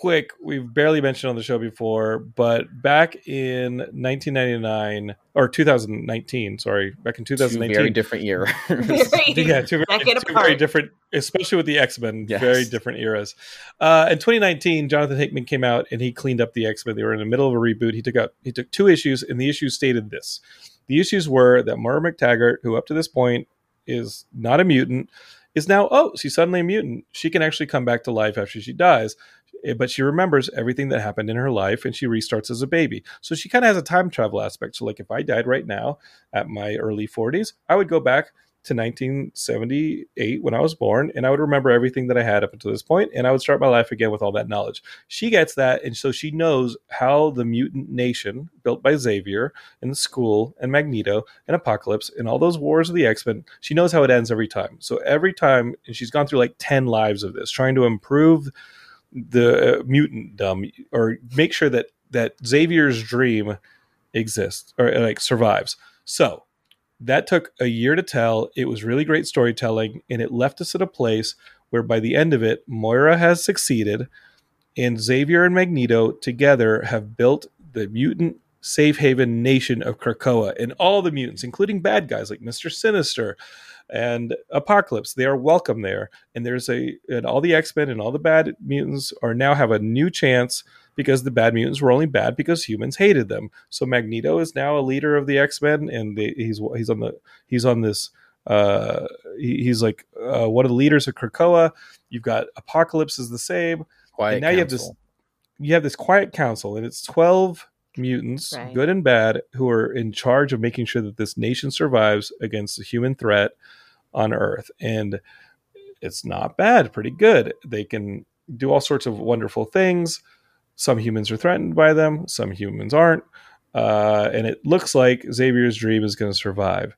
quick. We've barely mentioned on the show before, but back in 1999 or 2019, sorry, back in two 2019, very different year. Very- yeah, two, very, Decade two very different, especially with the X Men, Yes. very different eras. Uh, in 2019, Jonathan Hickman came out and he cleaned up the X Men. They were in the middle of a reboot. He took out he took two issues, and the issues stated this: the issues were that Moira MacTaggert, who up to this point is not a mutant, is now oh she's suddenly a mutant. She can actually come back to life after she dies. Eh, But she remembers everything that happened in her life and she restarts as a baby. So she kind of has a time travel aspect. So, like, if I died right now at my early 40s, I would go back to 1978 when I was born, and I would remember everything that I had up until this point, and I would start my life again with all that knowledge. She gets that, and so she knows how the mutant nation built by Xavier and the school and Magneto and Apocalypse and all those wars of the X Men. She knows how it ends every time. So every time, and she's gone through like 10 lives of this, trying to improve the uh, mutant dumb or make sure that that Xavier's dream exists or like survives. So that took a year to tell. It was really great storytelling, and it left us at a place where by the end of it, Moira has succeeded, and Xavier and Magneto together have built the mutant safe haven nation of Krakoa, and all the mutants, including bad guys like Mister Sinister and Apocalypse, they are welcome there. And there's a and all the X Men and all the bad mutants are now have a new chance because the bad mutants were only bad because humans hated them. So Magneto is now a leader of the X Men, and they, he's he's on the he's on this. Uh, he, he's like uh, one of the leaders of Krakoa. You've got Apocalypse is the same. Quiet and now you have this you have this quiet council, and it's twelve mutants, Right. good and bad, who are in charge of making sure that this nation survives against the human threat on Earth. And it's not bad, pretty good. They can do all sorts of wonderful things. Some humans are threatened by them, some humans aren't. Uh, and it looks like Xavier's dream is going to survive.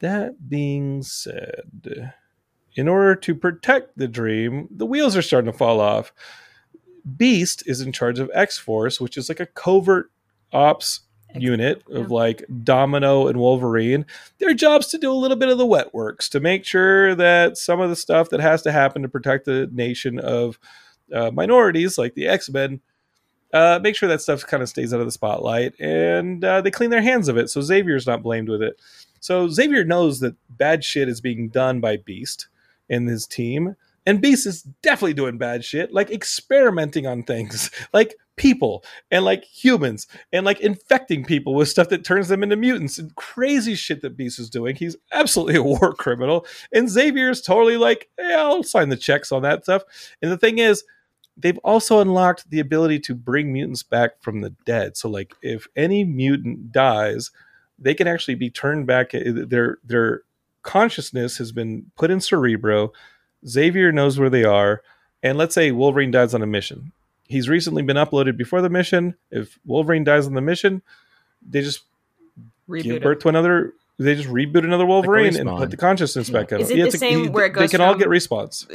That being said, in order to protect the dream, the wheels are starting to fall off. Beast is in charge of X Force, which is like a covert ops unit of like Domino and Wolverine. Their job's to do a little bit of the wet works to make sure that some of the stuff that has to happen to protect the nation of uh, minorities, like the X Men, uh, make sure that stuff kind of stays out of the spotlight and uh, they clean their hands of it. So Xavier's not blamed with it. So Xavier knows that bad shit is being done by Beast and his team. And Beast is definitely doing bad shit, like experimenting on things, like people and like humans, and like infecting people with stuff that turns them into mutants and crazy shit that Beast is doing. He's absolutely a war criminal. And Xavier is totally like, I'll sign the checks on that stuff. And the thing is, they've also unlocked the ability to bring mutants back from the dead. So, like, if any mutant dies, they can actually be turned back. Eh, their their consciousness has been put in Cerebro. Xavier knows where they are, and let's say Wolverine dies on a mission. He's recently been uploaded before the mission. If Wolverine dies on the mission, they just Reboot give it. birth to another. They just reboot another Wolverine and put the consciousness back in. Is it Yeah, the it's a- same he- where it goes? They goes can all get respawns.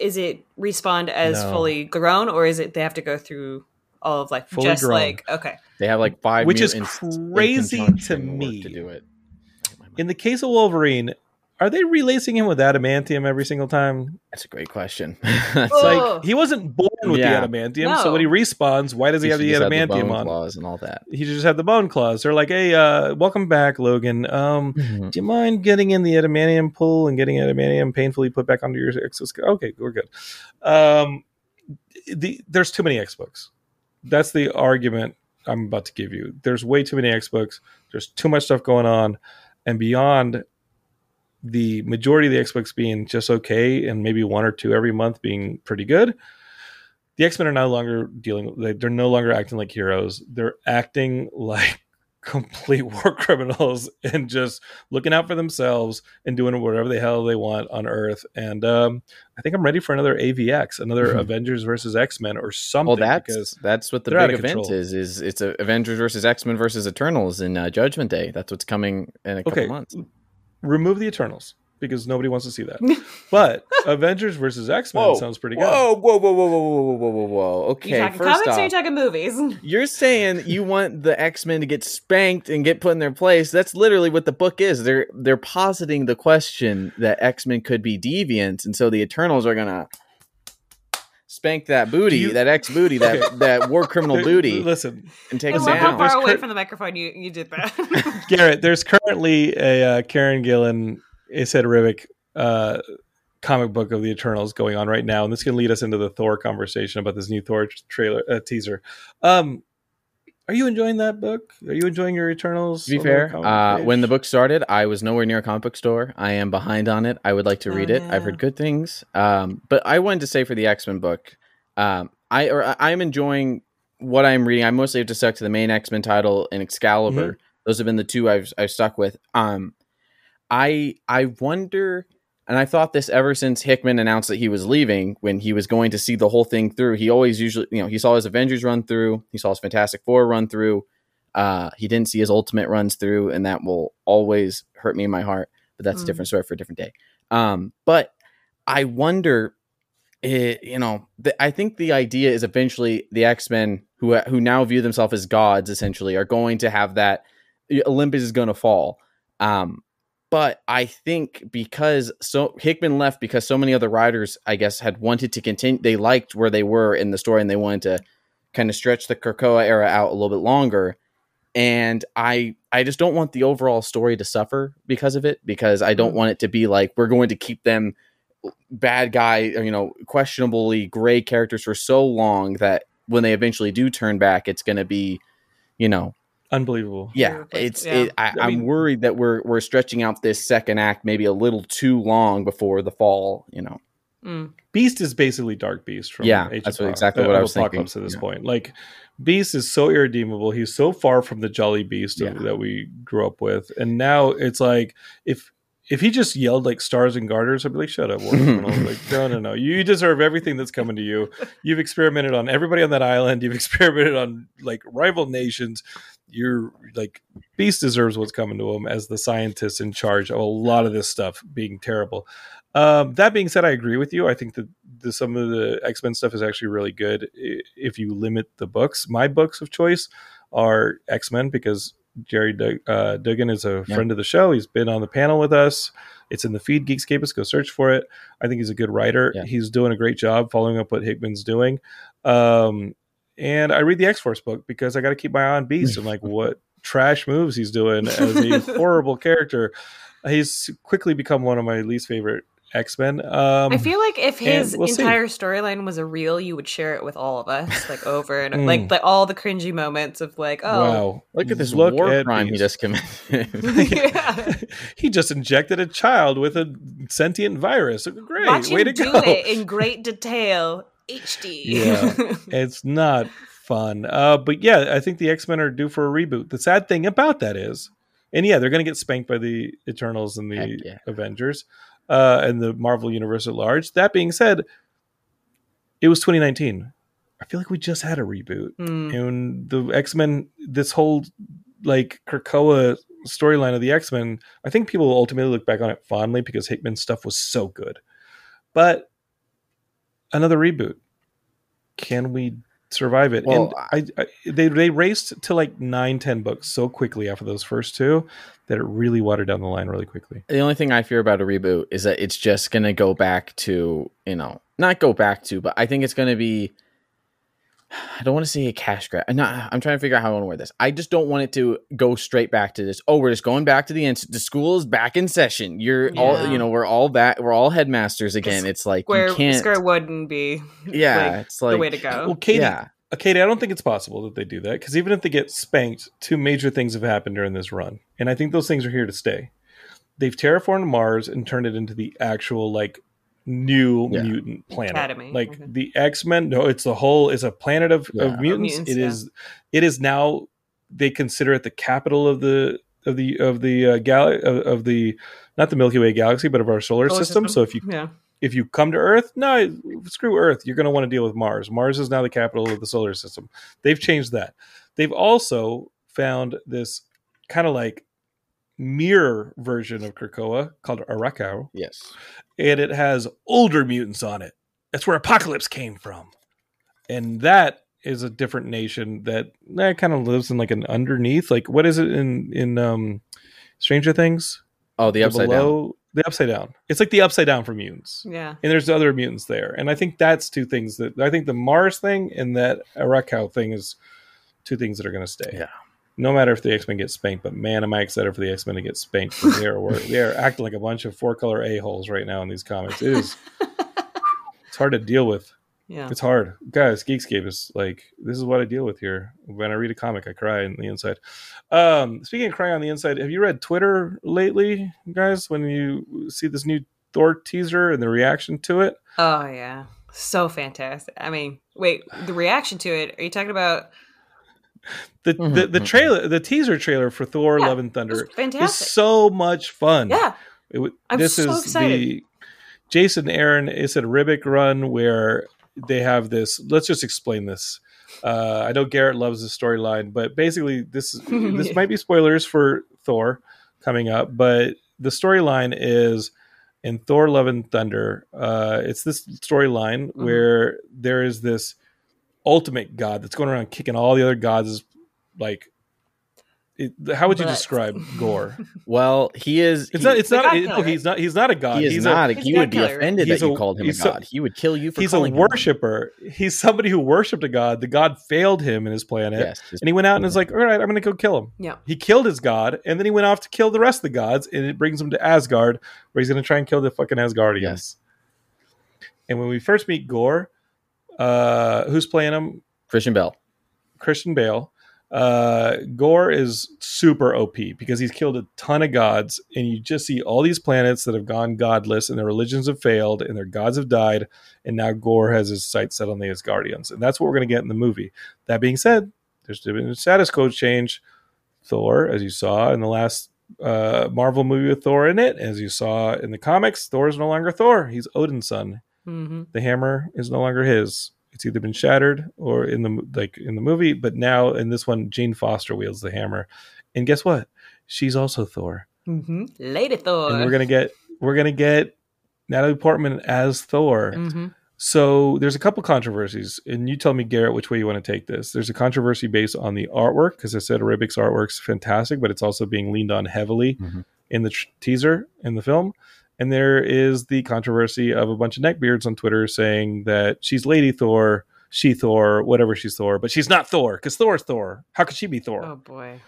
Is it respawned as No. fully grown, or is it they have to go through all of like Fully just grown. like okay? They have like five, Which is crazy to me. to do it. In the case of Wolverine, are they relacing him with adamantium every single time? That's a great question. It's Oh. like he wasn't born with Yeah. the adamantium, so when he respawns, why does he, have the should just adamantium bone on? claws and all that. He just had the bone claws. They're like, "Hey, uh, welcome back, Logan. Um, do you mind getting in the adamantium pool and getting adamantium painfully put back onto your exoskeleton? Okay, we're good. Um, the there's too many X books. That's the argument I'm about to give you. There's way too many X books. There's too much stuff going on, and beyond the majority of the X books being just okay, and maybe one or two every month being pretty good. The X Men are no longer dealing. they- They're no longer acting like heroes. They're acting like complete war criminals and just looking out for themselves and doing whatever the hell they want on Earth. And um, I think I'm ready for another AVX, another Mhm. Avengers versus X Men or something. Well, that's because that's what the big event control. is. Is it's a Avengers versus X Men versus Eternals in uh, Judgment Day. That's what's coming in a couple okay, months. Remove the Eternals because nobody wants to see that. but Avengers versus X Men sounds pretty good. Whoa, whoa, whoa, whoa, whoa, whoa, whoa, whoa, whoa! Okay, you Okay, talking first comics off, or you talking movies? You're saying you want the X Men to get spanked and get put in their place. That's literally what the book is. They're they're positing the question that X Men could be deviants, and so the Eternals are gonna spank that booty, you- that ex booty, that that war criminal booty, Listen, and take And it Listen, how down. far away cur- from the microphone you you did that. Garrett, there's currently a uh, Kieron Gillen, Esad Ribic uh, comic book of the Eternals going on right now, and this can lead us into the Thor conversation about this new Thor trailer uh, teaser. Um, are you enjoying that book? Are you enjoying your Eternals? To be fair, uh, when the book started, I was nowhere near a comic book store. I am behind on it. I would like to Oh, read it. I've heard good things. Um, but I wanted to say for the X Men book, um, I or I'm enjoying what I'm reading. I mostly have to stuck to the main X Men title and Excalibur. Mm-hmm. Those have been the two I've I've stuck with. Um, I I wonder and I thought this ever since Hickman announced that he was leaving when he was going to see the whole thing through. He always usually, you know, he saw his Avengers run through, he saw his Fantastic Four run through. Uh, he didn't see his Ultimate runs through, and that will always hurt me in my heart. But that's mm. a different story for a different day. Um, but I wonder, it, you know, the, I think the idea is eventually the X Men who who now view themselves as gods essentially are going to have that Olympus is going to fall. Um, but I think because so Hickman left because so many other writers, I guess, had wanted to continue. They liked where they were in the story, and they wanted to kind of stretch the Krakoa era out a little bit longer. And I, I just don't want the overall story to suffer because of it. Because I don't mm. want it to be like we're going to keep them bad guy, you know, questionably gray characters for so long that when they eventually do turn back, it's going to be, you know, unbelievable. Yeah, it's. Yeah. It, I, I am worried that we're we're stretching out this second act maybe a little too long before the fall. You know, mm. Beast is basically Dark Beast from yeah. Age that's what, exactly uh, what I was thinking. At this yeah. point, like Beast is so irredeemable. He's so far from the Jolly Beast yeah. that we grew up with, and now it's like if if he just yelled like stars and garters, I'd be like, "Shut up, war like, no, no, no. You deserve everything that's coming to you. You've experimented on everybody on that island. You've experimented on like rival nations you're like Beast deserves what's coming to him as the scientist in charge of a lot of this stuff being terrible. Um, that being said, I agree with you. I think that the, some of the X Men stuff is actually really good if you limit the books. My books of choice are X Men because Gerry Dug- uh, Duggan is a yeah. friend of the show. He's been on the panel with us. It's in the feed, Geekscapists. Go search for it. I think he's a good writer. Yeah. He's doing a great job following up what Hickman's doing. Um, and I read the X Force book because I got to keep my eye on Beast and like what trash moves he's doing as a horrible character. He's quickly become one of my least favorite X Men. Um, I feel like if his we'll entire storyline was a reel, you would share it with all of us, like over and mm. like like all the cringy moments of like, oh, wow, look at this look war crime he just committed. he just injected a child with a sentient virus. Great, Watch way him to do go! it in great detail HD. Yeah, it's not fun. Uh, but yeah, I think the X Men are due for a reboot. The sad thing about that is, and yeah, they're going to get spanked by the Eternals and the yeah. Avengers uh, and the Marvel Universe at large. That being said, it was 2019. I feel like we just had a reboot, mm. and the X Men, this whole like Krakoa storyline of the X Men, I think people will ultimately look back on it fondly because Hickman's stuff was so good. But another reboot. Can we survive it? Well, and I, I, they they raced to like nine, ten books so quickly after those first two that it really watered down the line really quickly. The only thing I fear about a reboot is that it's just going to go back to you know not go back to, but I think it's going to be I don't want to say a cash grab. I'm, not, I'm trying to figure out how I want to word this. I just don't want it to go straight back to this. Oh, we're just going back to the end. The school is back in session. You're yeah. all, you know, we're all back. We're all headmasters again. It's like where you can't. Square wouldn't be. Yeah, like, it's like the way to go. Well, Katie, yeah. Uh, Katie, I don't think it's possible that they do that because even if they get spanked, two major things have happened during this run, and I think those things are here to stay. They've terraformed Mars and turned it into the actual like new yeah. mutant planet. Academy. Like okay. the X Men. No, it's the whole. It's a planet of, yeah. of mutants. mutants. It yeah. is. It is now. They consider it the capital of the of the of the uh, gal of, of, the not the Milky Way galaxy, but of our solar, solar system. system. So if you yeah. if you come to Earth, no, screw Earth. You're going to want to deal with Mars. Mars is now the capital of the solar system. They've changed that. They've also found this kind of like mirror version of Krakoa called Arakko. Yes. And it has older mutants on it. That's where Apocalypse came from. And that is a different nation that that kind of lives in like an underneath. Like what is it in in um Stranger Things? Oh, the upside below, down. The upside down. It's like the upside down for mutants. Yeah. And there's other mutants there. And I think that's two things that I think the Mars thing and that Arakko thing is two things that are going to stay. Yeah no matter if the X Men get spanked, but man, am I excited for the X Men to get spanked. They are they are acting like a bunch of four color a holes right now in these comics. It is it's hard to deal with. Yeah, it's hard, guys. Geekscape is like this is what I deal with here. When I read a comic, I cry on the inside. Um, speaking of crying on the inside, have you read Twitter lately, guys? When you see this new Thor teaser and the reaction to it? Oh yeah, so fantastic. I mean, wait, the reaction to it? Are you talking about? The, Mhm, the the mhm. trailer, the teaser trailer for Thor: Yeah, Love and Thunder was is so much fun. yeah. It I'm this so is excited. the Jason Aaron Esad Ribic run where they have this. Let's just explain this. Uh, I know Garrett loves the storyline, but basically, this this might be spoilers for Thor coming up. But the storyline is in Thor: Love and Thunder. Uh, it's this storyline Mhm. where there is this ultimate god that's going around kicking all the other gods. Is like, it, how would you But- describe Gore? Well, he is. It's he- not. It's not. It- no, killer. he's not. He's not a god. he is he's not. A, A, he would be killer. offended He's that a- you called him a he's a- god. he would kill you for he's a calling him worshiper. He's somebody who worshipped a god. The god failed him in his planet, Yes, his- and he went out and was like, "All right, I'm going to go kill him." Yeah. He killed his god, and then he went off to kill the rest of the gods, and it brings him to Asgard, where he's going to try and kill the fucking Asgardians. Yes. And when we first meet Gore, uh, who's playing him? Christian Bell. Christian Bale. Uh, Gore is super OP because he's killed a ton of gods, and you just see all these planets that have gone godless, and their religions have failed, and their gods have died, and now Gore has his sights set on the Asgardians, and that's what we're going to get in the movie. That being said, there's been a status code change. Thor, as you saw in the last uh, Marvel movie with Thor in it, as you saw in the comics, Thor is no longer Thor; he's Odin's son hmm the hammer is no longer his. It's either been shattered or in the like in the movie, but now in this one, Jane Foster wields the hammer, and guess what? She's also Thor, hmm Lady Thor. and we're gonna get we're gonna get Natalie Portman as Thor. hmm So there's a couple controversies, and you tell me, Garrett, which way you want to take this. There's a controversy based on the artwork because Esad Ribic's artwork's fantastic, but it's also being leaned on heavily Mhm. in the tr- teaser in the film. And there is the controversy of a bunch of neckbeards on Twitter saying that she's Lady Thor, she Thor, whatever she's Thor, but she's not Thor because Thor's Thor. How could she be Thor? Oh boy.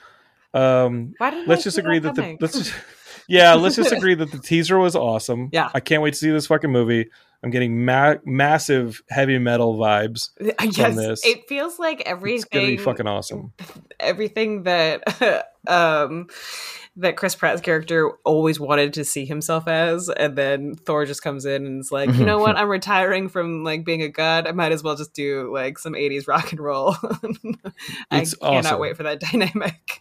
Um, let's I just agree that the let's just yeah let's just agree that the teaser was awesome. Yeah. I can't wait to see this fucking movie. I'm getting ma- massive heavy metal vibes. yes, this. it feels like everything. It's gonna be fucking awesome. everything that um that Chris Pratt's character always wanted to see himself as, and then Thor just comes in and is like, you know what, I'm retiring from like being a god. I might as well just do like some 80s rock and roll. I It's cannot awesome. wait for that dynamic.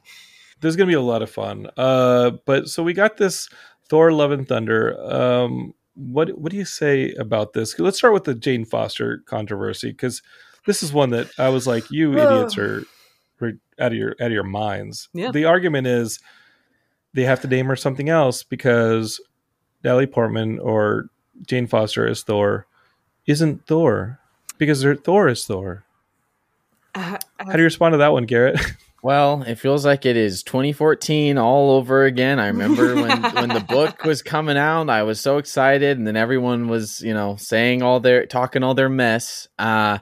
There's gonna be a lot of fun. Uh, but so we got this Thor: Love and Thunder. Um, what what do you say about this? Let's start with the Jane Foster controversy because this is one that I was like, you idiots are, are out of your out of your minds. Yeah. The argument is they have to name her something else because Natalie Portman or Jane Foster as Thor isn't Thor because Thor is Thor. Uh, How do you respond to that one, Garrett? Well, it feels like it is 2014 all over again. I remember when when the book was coming out, I was so excited, and then everyone was, you know, saying all their talking all their mess. Uh,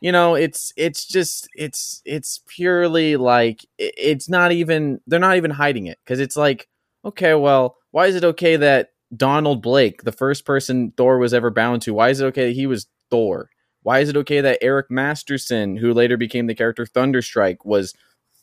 you know, it's it's just it's it's purely like it- it's not even they're not even hiding it because it's like, okay, well, why is it okay that Donald Blake, the first person Thor was ever bound to, why is it okay that he was Thor? Why is it okay that Eric Masterson, who later became the character Thunderstrike, was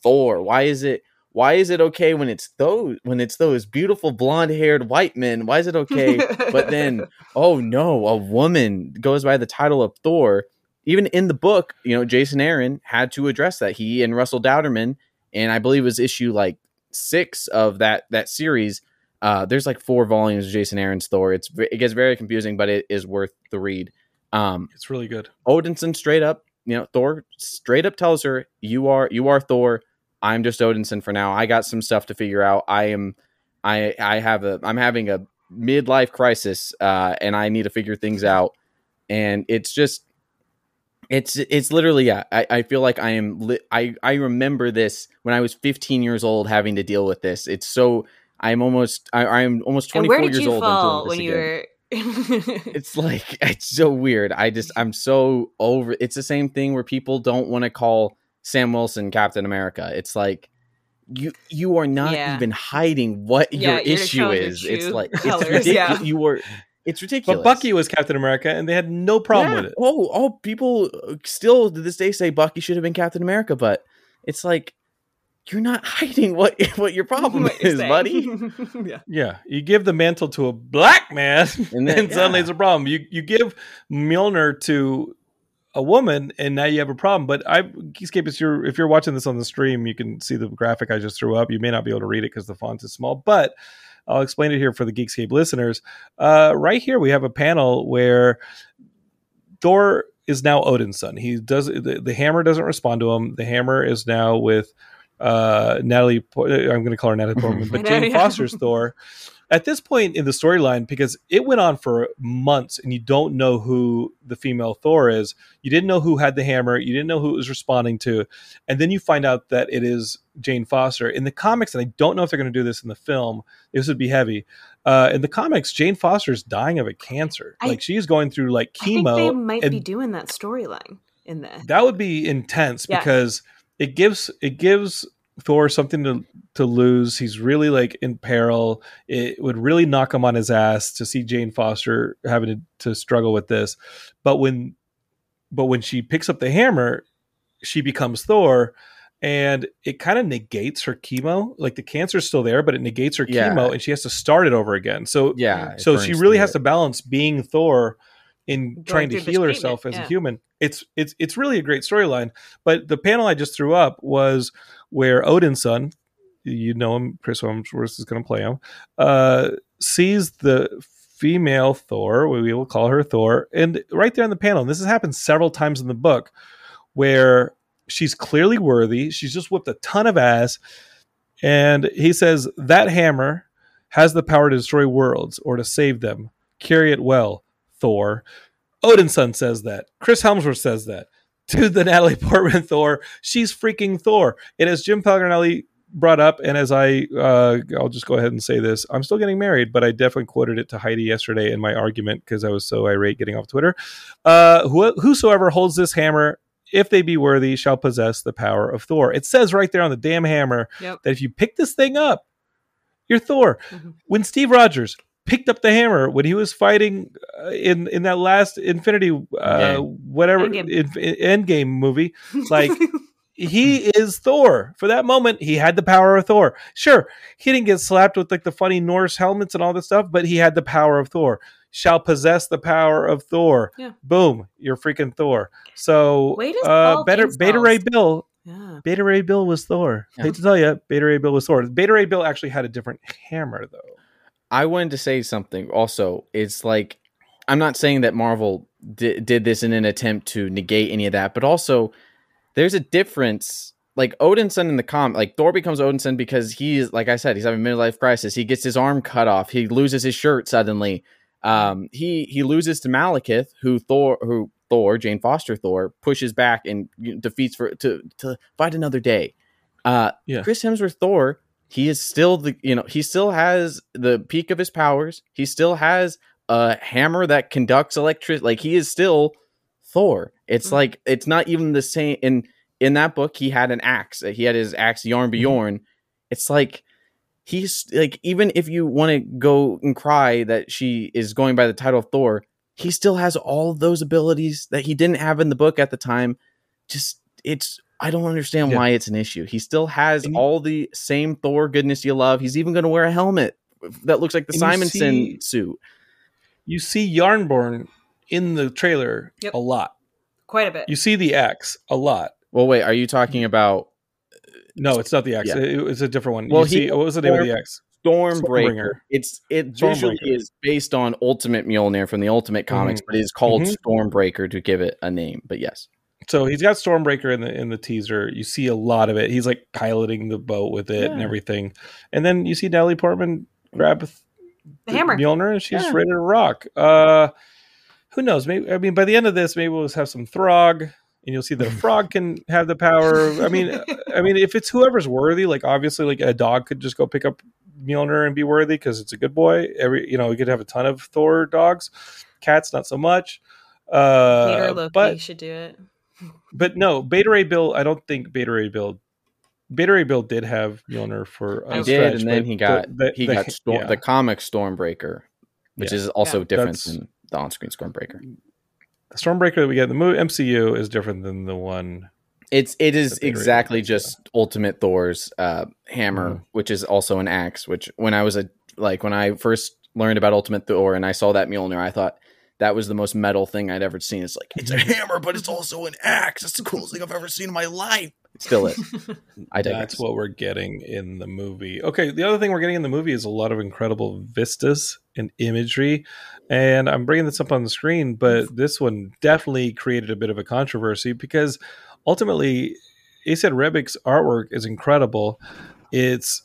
Thor? Why is it why is it okay when it's those when it's those beautiful blonde haired white men? Why is it okay? but then, oh no, a woman goes by the title of Thor. Even in the book, you know, Jason Aaron had to address that. He and Russell Dauterman, and I believe it was issue like six of that that series. Uh, there's like four volumes of Jason Aaron's Thor. It's it gets very confusing, but it is worth the read. Um, it's really good. Odinson straight up, you know, Thor straight up tells her, "You are you are Thor. I'm just Odinson for now. I got some stuff to figure out. I am, I I have a I'm having a midlife crisis, uh, and I need to figure things out. And it's just, it's it's literally yeah. I, I feel like I am li- I I remember this when I was 15 years old having to deal with this. It's so I'm almost I, I'm almost and 24 where did years old. fall when you again were? it's like it's so weird. I just I'm so over. It's the same thing where people don't want to call Sam Wilson Captain America. It's like you you are not Yeah. even hiding what Yeah, your issue showing your is. It's true like it's colors, ridiculous. yeah. You were it's ridiculous. But Bucky was Captain America, and they had no problem Yeah. with it. Oh, oh, people uh, still to this day say Bucky should have been Captain America, but it's like you're not hiding what what your problem What you're is, buddy. yeah. Yeah, you give the mantle to a black man, And and, then- suddenly yeah. it's a problem. You you give Mjolnir to a woman, and now you have a problem. But I, Geekscape, if you're if you're watching this on the stream, you can see the graphic I just threw up. You may not be able to read it because the font is small, but I'll explain it here for the Geekscape listeners. Uh, right here, we have a panel where Thor is now Odin's son. He does the, the hammer doesn't respond to him. The hammer is now with uh, Natalie. I'm going to call her Natalie Portman, but Jane Foster's Thor at this point in the storyline, because it went on for months and you don't know who the female Thor is, you didn't know who had the hammer, you didn't know who it was responding to, and then you find out that it is Jane Foster. In the comics, and I don't know if they're going to do this in the film, this would be heavy. Uh, in the comics, Jane Foster is dying of a cancer. I, like she's going through like chemo. they might be doing that storyline in there. That would be intense yeah. because it gives it gives Thor something to to lose. He's really like in peril. It would really knock him on his ass to see Jane Foster having to, to struggle with this. But when but when she picks up the hammer, she becomes Thor and it kind of negates her chemo. Like the cancer's still there, but it negates her yeah. chemo and she has to start it over again. So yeah, so she really has to balance being Thor in Going trying to heal herself as yeah. a human. It's it's it's really a great storyline. But the panel I just threw up was where Odin's son, you know him, Chris Hemsworth is going to play him, uh, sees the female Thor, we will call her Thor, and right there on the panel, and this has happened several times in the book, where she's clearly worthy. She's just whipped a ton of ass, and he says that hammer has the power to destroy worlds or to save them. Carry it well, Thor. Odin's son says that. Chris Hemsworth says that to the Natalie Portman Thor. She's freaking Thor. And as Jim Pellegrinelli brought up, and as I, uh, I'll just go ahead and say this: I'm still getting married, but I definitely quoted it to Heidi yesterday in my argument because I was so irate getting off Twitter. Uh, wh- whosoever holds this hammer, if they be worthy, shall possess the power of Thor. It says right there on the damn hammer yep. that if you pick this thing up, you're Thor. Mm-hmm. When Steve Rogers picked up the hammer when he was fighting uh, in in that last Infinity uh, whatever Endgame. In, Endgame movie. Like he is Thor. For that moment, he had the power of Thor. Sure, he didn't get slapped with like the funny Norse helmets and all this stuff, but he had the power of Thor. Shall possess the power of Thor. Yeah. Boom, you're freaking Thor. So uh, better Beta Ray Bill. Yeah. Beta Ray Bill was Thor. Yeah. Hate to tell you, Beta Ray Bill was Thor. Beta Ray Bill actually had a different hammer though. I wanted to say something also. It's like I'm not saying that Marvel di- did this in an attempt to negate any of that, but also there's a difference. Like Odinson in the com, like Thor becomes Odinson because he's like I said, he's having a midlife crisis. He gets his arm cut off. He loses his shirt suddenly. Um, he he loses to Malekith, who Thor, who Thor, Jane Foster Thor, pushes back and defeats for to to fight another day. Uh, yeah. Chris Hemsworth Thor he is still the you know he still has the peak of his powers he still has a hammer that conducts electricity like he is still thor it's mm-hmm. like it's not even the same in in that book he had an axe he had his axe Jarnbjorn mm-hmm. it's like he's like even if you want to go and cry that she is going by the title of thor he still has all those abilities that he didn't have in the book at the time just it's I don't understand yeah. why it's an issue. He still has and all the same Thor goodness you love. He's even going to wear a helmet that looks like the Simonson see, suit. You see Jarnbjorn in the trailer yep. a lot. Quite a bit. You see the X a lot. Well, wait, are you talking about No, it's not the X. Yeah. It, it's a different one. Well, you he, see, what was the name of the X? Stormbreaker. Stormbreaker. It's it Stormbreaker. visually is based on Ultimate Mjolnir from the Ultimate Comics, mm-hmm. but it is called mm-hmm. Stormbreaker to give it a name. But yes. So he's got Stormbreaker in the in the teaser. You see a lot of it. He's like piloting the boat with it yeah. and everything. And then you see Natalie Portman grab the, the hammer Mjolnir and she's yeah. ready to rock. Uh who knows? Maybe I mean by the end of this, maybe we'll just have some Throg, and you'll see that a frog can have the power. I mean, I mean, if it's whoever's worthy, like obviously, like a dog could just go pick up Mjolnir and be worthy because it's a good boy. Every you know, we could have a ton of Thor dogs. Cats, not so much. Uh, Peter Loki but, should do it but no, Beta Ray Bill. I don't think Beta Ray Bill. Beta Ray Bill did have Mjolnir for. He did, and then he got the, the, he the, got Storm, yeah. the comic Stormbreaker, which yeah. is also yeah, different than the on-screen Stormbreaker. The Stormbreaker that we get in the movie MCU is different than the one. It's it is exactly just Ultimate Thor's uh, hammer, mm-hmm. which is also an axe. Which when I was a like when I first learned about Ultimate Thor and I saw that Mjolnir, I thought that was the most metal thing I'd ever seen. It's like it's a hammer, but it's also an axe. It's the coolest thing I've ever seen in my life. Still is. I digress. That's what we're getting in the movie. Okay, the other thing we're getting in the movie is a lot of incredible vistas and imagery. And I'm bringing this up on the screen, but this one definitely created a bit of a controversy because ultimately, Esad Ribic's artwork is incredible. It's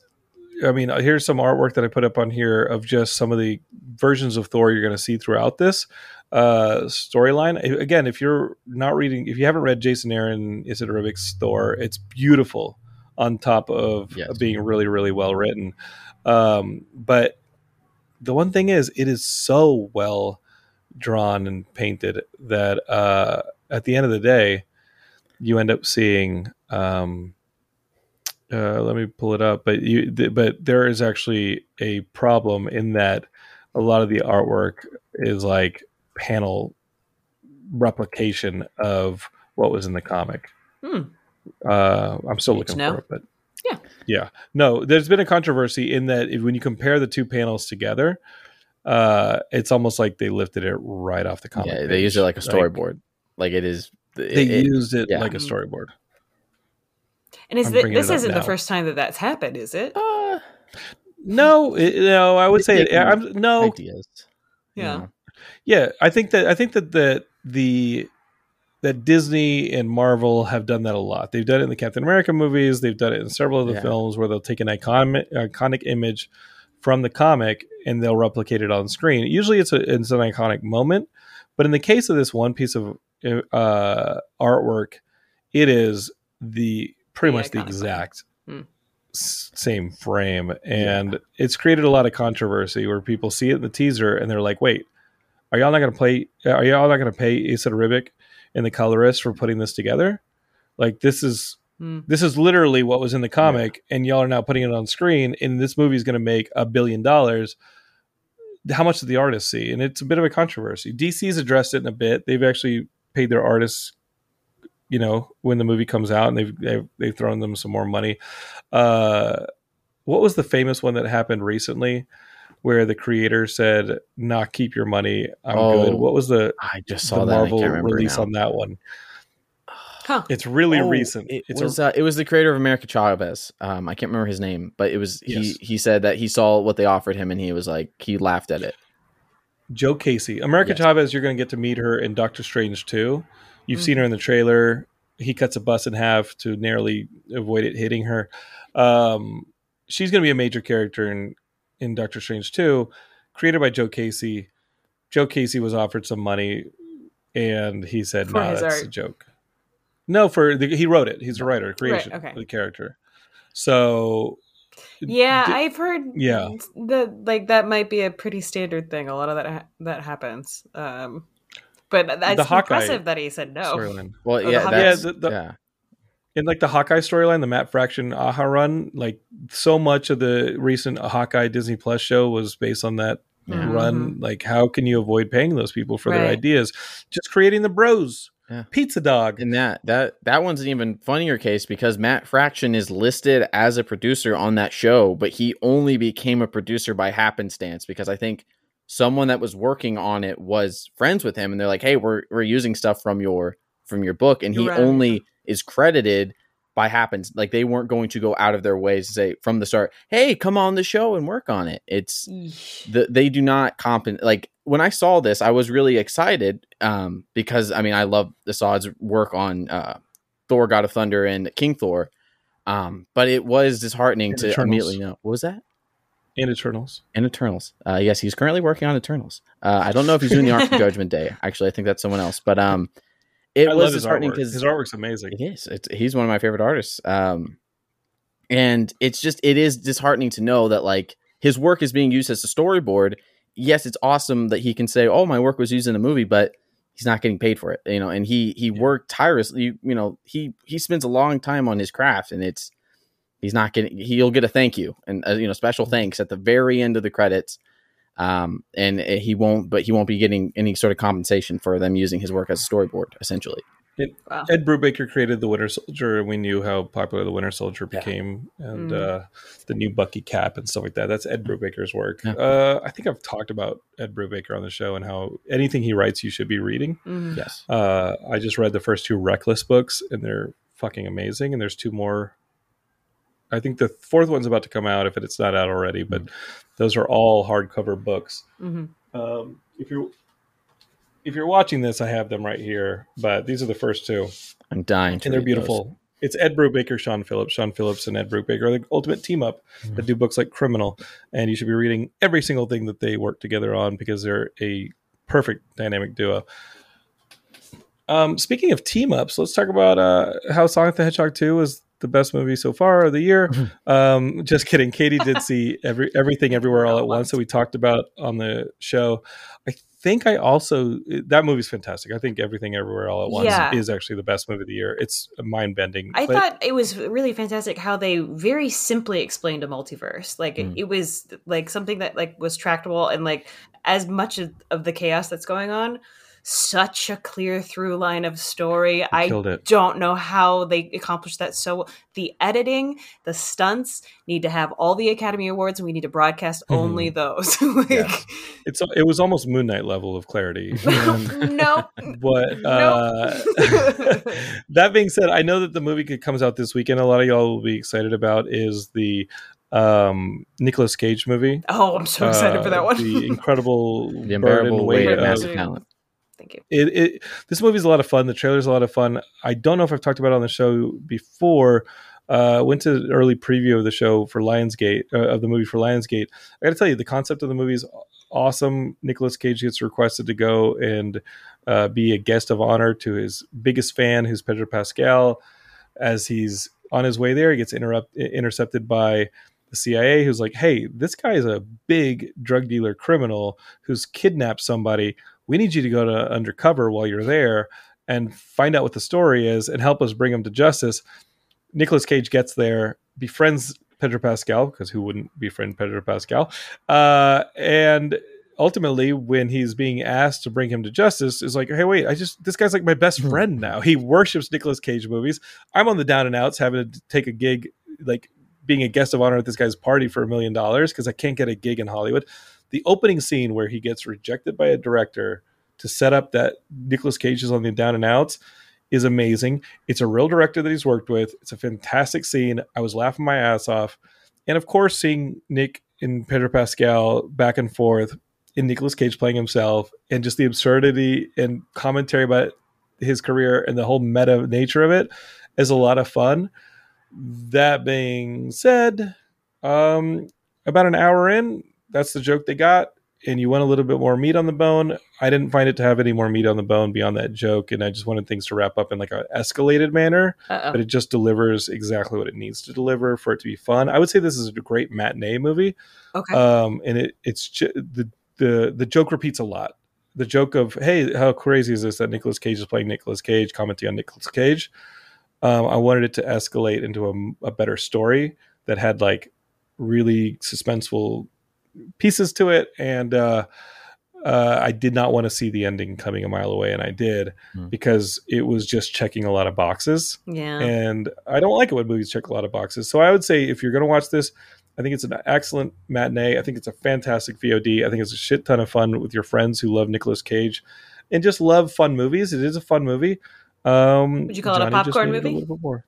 I mean, here's some artwork that I put up on here of just some of the versions of Thor you're going to see throughout this uh, storyline. Again, if you're not reading, if you haven't read Jason Aaron, Esad Ribic's Thor, it's beautiful on top of Yes. being really, really well written. Um, but the one thing is, it is so well drawn and painted that uh, at the end of the day, you end up seeing. Um, uh, let me pull it up. But you, th- but there is actually a problem in that a lot of the artwork is like panel replication of what was in the comic. Hmm. Uh, I'm still Good looking for it, but Yeah. yeah. No, there's been a controversy in that if, when you compare the two panels together, uh, it's almost like they lifted it right off the comic. yeah, they page. use it like a storyboard. Like, it is. they it- it- used it yeah. like a storyboard. And is I'm thi- bringing this isn't the first time that that's happened, is it? uh, No, it, no, I would say it, I'm, no. ideas. you Yeah. Yeah, I think that I think that the the that Disney and Marvel have done that a lot. They've done it in the Captain America movies. They've done it in several of the Yeah. films where they'll take an iconic iconic image from the comic and they'll replicate it on screen. Usually, it's a it's an iconic moment, but in the case of this one piece of uh, artwork, it is the pretty much the exact Hmm. same frame, and it's created a lot of controversy where people see it in the teaser and they're like, "Wait, are y'all not going to play? Are y'all not going to pay Esad Ribic and the colorist for putting this together? Like this is Hmm. this is literally what was in the comic, and y'all are now putting it on screen, and this movie is going to make a billion dollars." How much did the artists see? And it's a bit of a controversy. DC's addressed it in a bit. They've actually paid their artists, you know, when the movie comes out, and they've they've, they've thrown them some more money. Uh, what was the famous one that happened recently, where the creator said, "Nah, keep your money. I'm Oh, good." What was the I just saw the that. Marvel remember release now. on that one? Huh. It's really Oh, recent. It It's was a, uh, it was the creator of America Chavez. Um, I can't remember his name, but it was Yes. he. He said that he saw what they offered him, and he was like he laughed at it. Joe Casey. America Yes. Chavez, you're going to get to meet her in Doctor Strange 2. You've seen her in the trailer. He cuts a bus in half to narrowly avoid it hitting her. Um, she's going to be a major character in, in Doctor Strange 2, created by Joe Casey. Joe Casey was offered some money and he said, no, his that's a joke. No, for the, he wrote it. He's a writer, creation okay. of the character. So, Yeah, Di- I've heard. Yeah. that like that might be a pretty standard thing. A lot of that ha- that happens. Um, but that's Hawkeye impressive that he said no. storyline. Well, the yeah, Hawkeye- that's, Yeah, the- the- yeah. in like the Hawkeye storyline, the Matt Fraction Aha run, like so much of the recent Hawkeye Disney Plus show was based on that Yeah. Mm-hmm. run. Mm-hmm. Like, how can you avoid paying those people for their ideas? Just creating the bros, Yeah. pizza dog. And that that that one's an even funnier case because Matt Fraction is listed as a producer on that show, but he only became a producer by happenstance because I think someone that was working on it was friends with him and they're like, "Hey, we're we're using stuff from your from your book." And he Right. only is credited by happens like they weren't going to go out of their ways to say from the start, "Hey, come on the show and work on it." It's the, they do not compensate. Like when I saw this, I was really excited um, because I mean I love Esad's work on uh, Thor: God of Thunder and King Thor, um, but it was disheartening And to Eternals. immediately know what was that in Eternals. in Eternals. Uh, yes, he's currently working on Eternals. Uh, I don't know if he's doing the art of Judgment Day. Actually, I think that's someone else. But um, it I was disheartening artwork. because His artwork's amazing. it is. It's, he's one of my favorite artists. Um, and it's just it is disheartening to know that like his work is being used as a storyboard. Yes, it's awesome that he can say, "Oh, my work was used in a movie," but he's not getting paid for it. You know, and he he worked tirelessly. You, you know, he he spends a long time on his craft, and it's he's not getting. He'll get a thank you and uh, you know special thanks at the very end of the credits. Um, and uh, he won't, but he won't be getting any sort of compensation for them using his work as a storyboard, essentially. It, Wow. Ed Brubaker created the Winter Soldier, and we knew how popular the Winter Soldier Yeah. became, and Mm. uh, the new Bucky cap and stuff like that. That's Ed Brubaker's work. Yeah. Uh, I think I've talked about Ed Brubaker on the show and how anything he writes, you should be reading. Mhm. Yes. Uh, I just read the first two Reckless books, and they're fucking amazing. And there's two more. I think the fourth one's about to come out if it's not out already, but those are all hardcover books. Mhm. Um, if you're if you're watching this, I have them right here, but these are the first two, I'm dying to and they're read those. beautiful. It's Ed Brubaker, Sean Phillips, Sean Phillips, and Ed Brubaker are the ultimate team up that do books like Criminal, and you should be reading every single thing that they work together on because they're a perfect dynamic duo. Um, speaking of team ups, let's talk about uh, how Sonic the Hedgehog 2 was the best movie so far of the year. Um, just kidding. Katie did see every everything everywhere all at once that we talked about on the show. I think I also that movie's fantastic. I think everything everywhere all at once Yeah. is actually the best movie of the year. It's mind bending. I thought it was really fantastic how they very simply explained a multiverse. Like it, Mm. it was like something that like was tractable and like as much of, of the chaos that's going on, such a clear through line of story. I it. don't know how they accomplished that so the editing, the stunts need to have all the Academy Awards and we need to broadcast only those. like Yeah. it's it was almost Moon Knight level of clarity. No. but uh, that being said, I know that the movie comes out this weekend. A lot of y'all will be excited about is the um Nicolas Cage movie. Oh, I'm so excited for Uh, that one. the incredible, The burden unbearable weight of of- massive talent. Thank you. it, it this movie's a lot of fun. The trailer's a lot of fun. I don't know if I've talked about it on the show before. Uh, went to an early preview of the show for Lionsgate uh, of the movie for Lionsgate. I got to tell you, the concept of the movie is awesome. Nicolas Cage gets requested to go and uh, be a guest of honor to his biggest fan, who's Pedro Pascal. As he's on his way there, he gets interrupt intercepted by the CIA, who's like, "Hey, this guy is a big drug dealer criminal who's kidnapped somebody. We need you to go to undercover while you're there and find out what the story is and help us bring him to justice." Nicolas Cage gets there, befriends Pedro Pascal because who wouldn't befriend Pedro Pascal? Uh, and ultimately, when he's being asked to bring him to justice, is like, hey, wait, I just this guy's like my best friend now. He worships Nicolas Cage movies. I'm on the down and outs, having to take a gig, like being a guest of honor at this guy's party for a million dollars because I can't get a gig in Hollywood. The opening scene where he gets rejected by a director to set up that Nicolas Cage is on the down and outs is amazing. It's a real director that he's worked with. It's a fantastic scene. I was laughing my ass off. And of course, seeing Nick and Pedro Pascal back and forth in Nicolas Cage playing himself and just the absurdity and commentary about his career and the whole meta nature of it is a lot of fun. That being said, um, about an hour in, that's the joke they got. And you want a little bit more meat on the bone. I didn't find it to have any more meat on the bone beyond that joke, and I just wanted things to wrap up in like a escalated manner Uh-oh. but it just delivers exactly what it needs to deliver for it to be fun. I would say this is a great matinee movie, Okay. um, and it it's ju- the the the joke repeats a lot. The joke of hey, how crazy is this that Nicolas Cage is playing Nicolas Cage, commenting on Nicolas Cage. Um, I wanted it to escalate into a, a better story that had like really suspenseful pieces to it, and uh, uh, I did not want to see the ending coming a mile away, and I did Hmm. because it was just checking a lot of boxes yeah. and I don't like it when movies check a lot of boxes. So I would say if you're going to watch this, I think it's an excellent matinee. I think it's a fantastic VOD. I think it's a shit ton of fun with your friends who love Nicolas Cage and just love fun movies. It is a fun movie. Um, Would you call it a popcorn made it movie? A little bit more.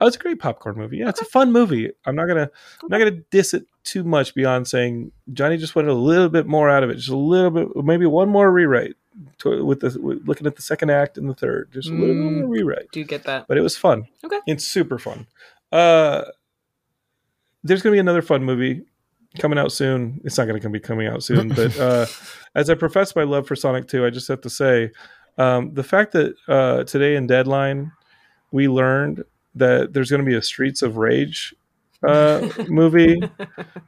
Oh, it's a great popcorn movie. Yeah, it's a fun movie. I'm not gonna, I'm not gonna diss it too much beyond saying Johnny just wanted a little bit more out of it, just a little bit, maybe one more rewrite to, with the with looking at the second act and the third, just a little Mm. more rewrite Do you get that? but it was fun. Okay. It's super fun. Uh, there's going to be another fun movie coming out soon. It's not going to be coming out soon, but uh, as I profess my love for Sonic 2, I just have to say um, the fact that uh, today in Deadline we learned that there's going to be a Streets of Rage uh, movie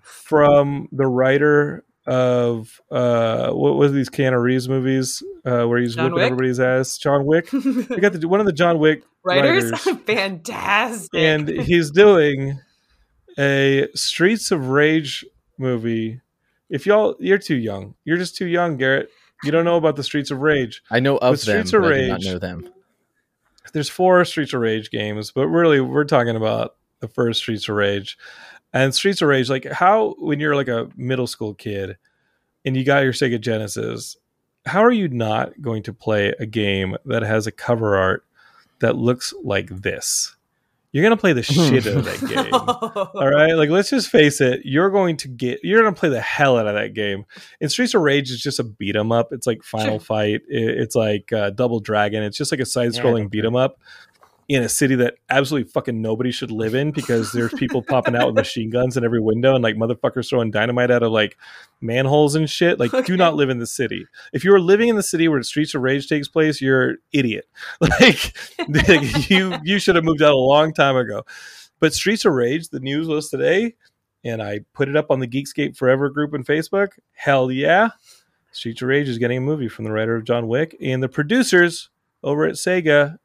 from the writer of uh, what was these Keanu Reeves movies uh, where he's John whipping Wick? everybody's ass? John Wick. We got the, one of the John Wick Writers? writers. Fantastic. and he's doing a Streets of Rage movie. If y'all, you're too young. You're just too young, Garrett. You don't know about the Streets of Rage. I know of With them, Streets of but I do not know them. there's four Streets of Rage games, but really we're talking about the first Streets of Rage. And Streets of Rage, like how when you're like a middle school kid and you got your Sega Genesis, how are you not going to play a game that has a cover art that looks like this? You're gonna play the shit out of that game. All right, like let's just face it. You're going to get. You're gonna play the hell out of that game. And Streets of Rage is just a beat 'em up. It's like Final Sure. Fight. It- It's like uh, Double Dragon. It's just like a side scrolling Yeah, beat 'em up in a city that absolutely fucking nobody should live in because there's people popping out with machine guns in every window and like motherfuckers throwing dynamite out of like manholes and shit. Like, Okay. do not live in the city. If you are living in the city where Streets of Rage takes place, you're an idiot. Like, you you should have moved out a long time ago. But Streets of Rage, the news was today, and I put it up on the Geekscape Forever group in Facebook. Hell yeah. Streets of Rage is getting a movie from the writer of John Wick and the producers over at Sega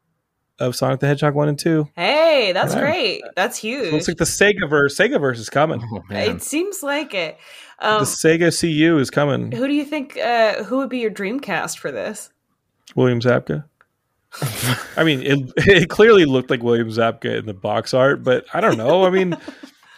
of Sonic the Hedgehog 1 and 2. Hey, that's Yeah. great. That's huge. Looks like the Sega verse. Sega verse is coming. Oh, it seems like it. Um, the Sega CU is coming. who do you think? Uh, who would be your dream cast for this? William Zabka. I mean, it, it clearly looked like William Zabka in the box art, but I don't know. I mean,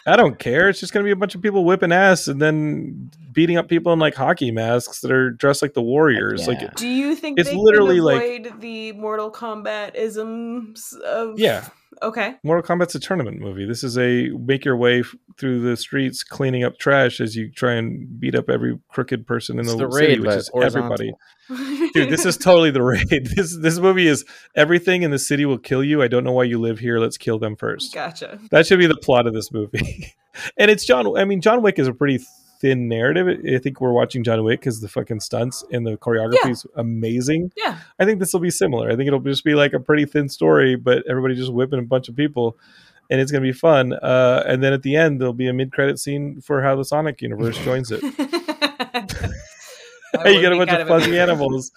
I don't care. It's just going to be a bunch of people whipping ass and then beating up people in like hockey masks that are dressed like the Warriors. Yeah. Like, Do you think It's literally like- the Mortal Kombat isms of? yeah, Okay. Mortal Kombat's a tournament movie. This is a make your way f- through the streets cleaning up trash as you try and beat up every crooked person in It's the, the city, raid, which is horizontal. everybody. Dude, this is totally the raid. This this movie is everything in the city will kill you. I don't know why you live here. Let's kill them first. gotcha. That should be the plot of this movie. and it's John. I mean, John Wick is a pretty thin narrative. I think we're watching John Wick because the fucking stunts and the choreography Yeah. is amazing. Yeah. I think this will be similar. I think it'll just be like a pretty thin story, but everybody just whipping a bunch of people. And it's going to be fun. Uh, and then at the end, there'll be a mid-credit scene for how the Sonic universe joins it. You get a bunch of fuzzy animals.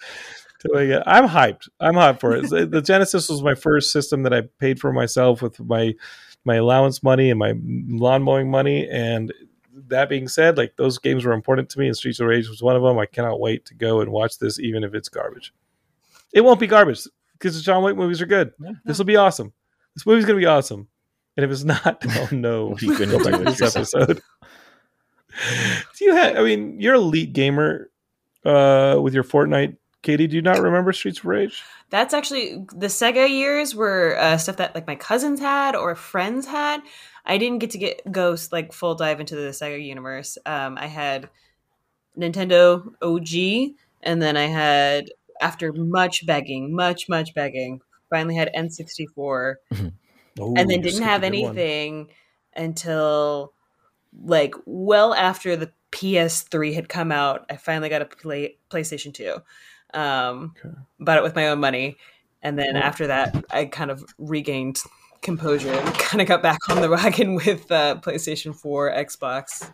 doing it. I'm hyped. I'm hyped for it. The Genesis was my first system that I paid for myself with my my allowance money and my lawn mowing money. And that being said, like those games were important to me, and Streets of Rage was one of them. I cannot wait to go and watch this, even if it's garbage. It won't be garbage because the John Wick movies are good. This will be awesome. This movie's gonna be awesome. And if it's not, oh no, What are you gonna Go do back to this episode. do you have? I mean, you're a elite gamer uh, with your Fortnite. Katie, do you not remember Streets of Rage? That's actually the Sega years were uh, stuff that like my cousins had or friends had. I didn't get to get Ghost like full dive into the Sega universe. Um, I had Nintendo OG, and then I had after much begging, much much begging, finally had N64, Oh, and then didn't have a good one. anything until like well after the PS3 had come out. I finally got a play, PlayStation 2. Um, Okay. Bought it with my own money, and then Oh. after that, I kind of regained composure and kind of got back on the wagon with uh, PlayStation 4, Xbox.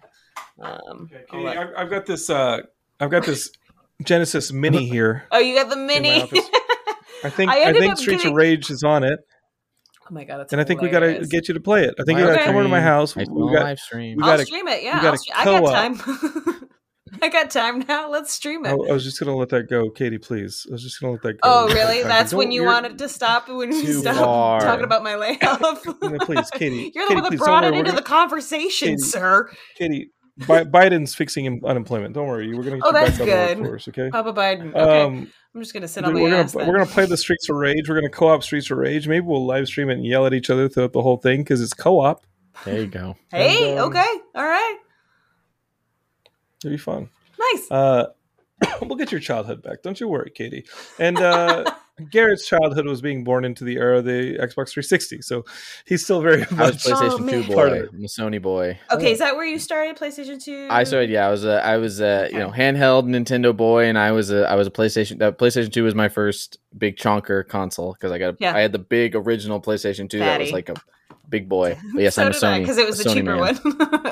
Um, Okay, Katie, that- I've, I've got this. Uh, I've got this Genesis Mini here. oh, you got the mini. I think I I, think Streets getting- of Rage is on it, oh my god, that's and I think we got to get you to play it. I think you got to come over to my house. We got. live stream. we I'll gotta- stream it. we Yeah, gotta I'll I got time. I got time now. Let's stream it. I was just gonna let that go, Katie. Please, I was just gonna let that go. Oh, really? don't- That's when you wanted to stop when you Too stopped far. talking about my layoff. No, please, Katie. You're the Katie, one that please, brought it into We're the conversation, Katie, sir. Katie, Bi- Biden's fixing unemployment. Don't worry, we're going to Oh, get you that's back on the good. workforce. Okay. Papa Biden. Okay, Um, I'm just gonna sit on my we're gonna ass. we're gonna play the Streets of Rage. We're gonna co-op Streets of Rage. Maybe we'll live stream it and yell at each other throughout the whole thing because it's co-op. There you go. Hey, and, um, okay, all right, It'll be fun. nice. Uh, we'll get your childhood back. Don't you worry, Katie. And uh, Garrett's childhood was being born into the era of the Xbox 360, so he's still very I was much. PlayStation Oh, man. 2 Part of boy. I'm a Sony boy. okay, is that where you started PlayStation Two? I started. Yeah, I was a. I was a. You know, handheld Nintendo boy, and I was a. I was a PlayStation. That PlayStation Two was my first big chonker console because I got. A, Yeah. I had the big original PlayStation Two that was like a big boy. But yes, so I'm a Sony because it was a the Sony cheaper man.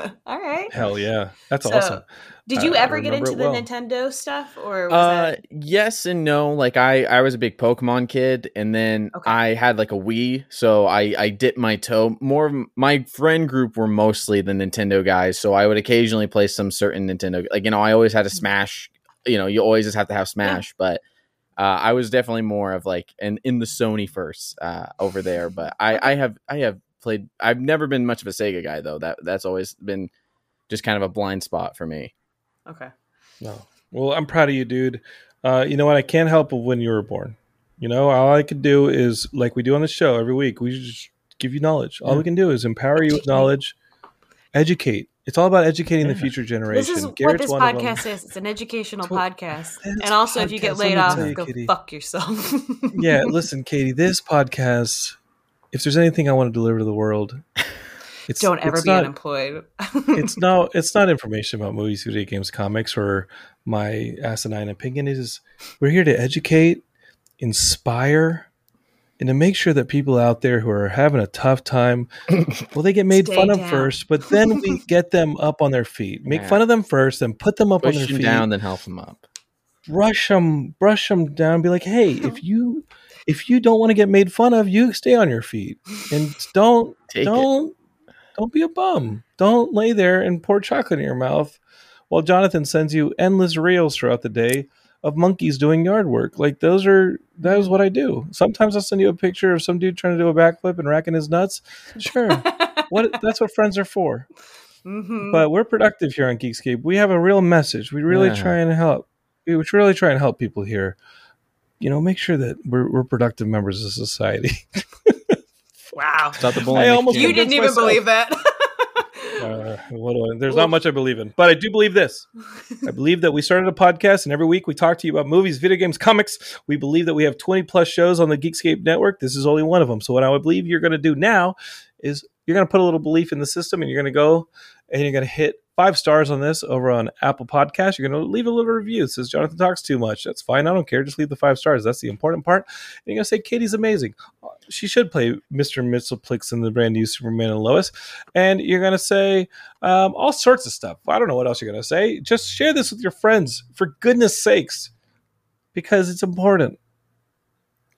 one. all right. Hell yeah, that's So, awesome. Did you ever get into the well. Nintendo stuff, or was Uh, that? yes and no. Like I, I was a big Pokemon kid, and then Okay. I had like a Wii, so I, I dipped my toe. More of my friend group were mostly the Nintendo guys, so I would occasionally play some certain Nintendo. Like you know, I always had a Smash. You know, you always just have to have Smash, but Uh, I was definitely more of like an in the Sony first uh, over there, but I, I have I have played. I've never been much of a Sega guy though. That that's always been just kind of a blind spot for me. Okay. No. Well, I'm proud of you, dude. Uh, you know what? I can't help but when you were born. You know, all I could do is like we do on the show every week. We just give you knowledge. All Yeah. we can do is empower you with knowledge, educate. It's all about educating the Yeah. future This generation. is what this one of them. podcast is. It's an educational It's what- podcast. And also, if you get laid off, you, go Kitty. fuck yourself. yeah, listen, Katie, this podcast, if there's anything I want to deliver to the world, it's Don't ever it's be not, unemployed. it's no it's not information about movies, video games, comics, or my asinine opinion. It is we're here to educate, inspire, and to make sure that people out there who are having a tough time, well, they get made Stay fun of first, but then we get them up on their feet. Make Yeah. fun of them first, then put them up on their them feet down, then help them up. brush them brush them down be like hey if you if you don't want to get made fun of you stay on your feet and don't Take don't don't be a bum don't lay there and pour chocolate in your mouth while jonathan sends you endless reels throughout the day of monkeys doing yard work like those are that is what i do sometimes i'll send you a picture of some dude trying to do a backflip and racking his nuts sure what that's what friends are for Mhm. but we're productive here on Geekscape. We have a real message. We really Yeah. try and help. We we really try and help people here. You know, make sure that we're, we're productive members of society. wow. Stop the I almost You didn't even myself. believe that. Uh, what do I- there's not much I believe in, but I do believe this. I believe that we started a podcast, and every week we talk to you about movies, video games, comics. We believe that we have 20 plus shows on the Geekscape network. This is only one of them. So, what I would believe you're going to do now is you're going to put a little belief in the system, and you're going to go and you're going to hit five stars on this over on Apple Podcast. You're going to leave a little review. It says Jonathan talks too much. That's fine. I don't care. Just leave the five stars. That's the important part. And you're going to say Katie's amazing. She should play Mr. Mxyzptlk in the brand new Superman and Lois. And you're going to say um, all sorts of stuff. I don't know what else you're going to say. Just share this with your friends for goodness sakes, because it's important.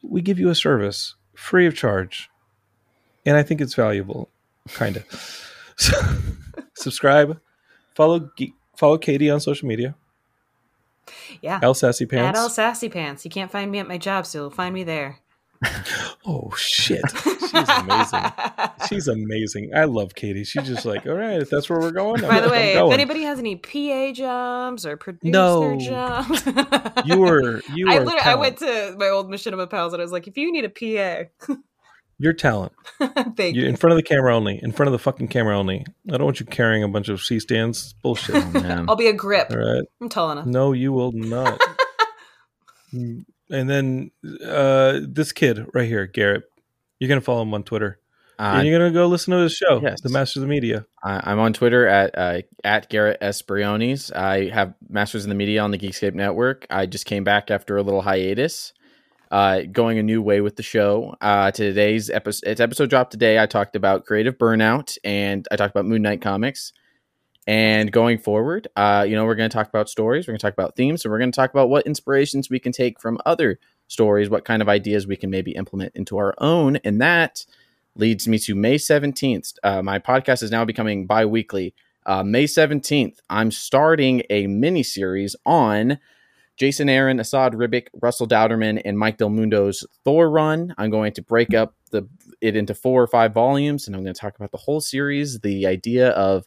We give you a service free of charge, and I think it's valuable, kind of. So, subscribe, follow follow Katie on social media. yeah. L Sassy At Pants. all sassy pants. You can't find me at my job, so find me there. oh shit, she's amazing. She's amazing. I love Katie. She's just like, all right, if that's where we're going. By I'm- the way, if anybody has any PA jobs or producer No. jobs, you were you I I went to my old machinima pals and I was like, if you need a PA, Your talent. thank You you. in front of the camera only. In front of the fucking camera only. I don't want you carrying a bunch of C stands. Bullshit. Oh, man. I'll be a grip. All right. I'm tall enough. No, you will not. Mm, and then uh, this kid right here, Garrett. You're gonna follow him on Twitter. Uh, and you're gonna go listen to his show, yes. The Masters of the Media. I- I'm on Twitter at uh, at Garrett S Briones. I have Masters of the Media on the Geekscape Network. I just came back after a little hiatus, uh, going a new way with the show. Uh, today's episode, its episode dropped today. I talked about creative burnout and I talked about Moon Knight comics. And going forward, uh, you know, we're going to talk about stories, we're going to talk about themes, and we're going to talk about what inspirations we can take from other stories, what kind of ideas we can maybe implement into our own, and that leads me to May 17th. Uh, my podcast is now becoming bi weekly. Uh, May 17th, I'm starting a mini series on Jason Aaron, Esad Ribic, Russell Dauterman, and Mike Del Mundo's Thor run. I'm going to break up the it into four or five volumes, and I'm going to talk about the whole series, the idea of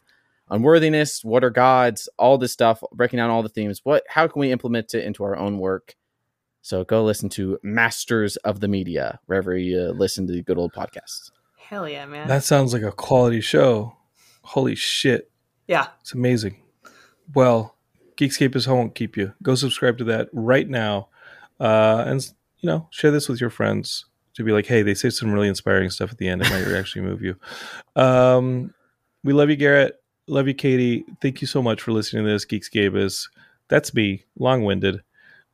unworthiness, what are gods, all this stuff, breaking down all the themes. What, how can we implement it into our own work? So go listen to Masters of the Media wherever you listen to the good old podcasts. Hell yeah, man. That sounds like a quality show. Holy shit. yeah. It's amazing. Well, Geekscape is won't keep you. Go subscribe to that right now. Uh, and you know, share this with your friends to be like, hey, they say some really inspiring stuff at the end. It might actually move you. Um, we love you, Garrett. Love you, Katie. Thank you so much for listening to this. Geekscape is that's me, long winded.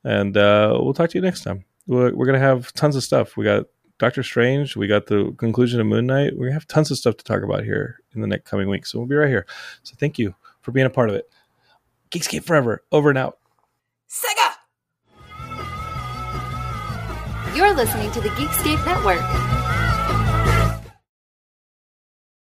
And uh, we'll talk to you next time. We're, we're gonna have tons of stuff. We got Doctor Strange. We got the conclusion of Moon Knight. We're gonna have tons of stuff to talk about here in the next coming weeks. So we'll be right here. So thank you for being a part of it. Geekscape forever. Over and out. Sega! You're listening to the Geekscape Network.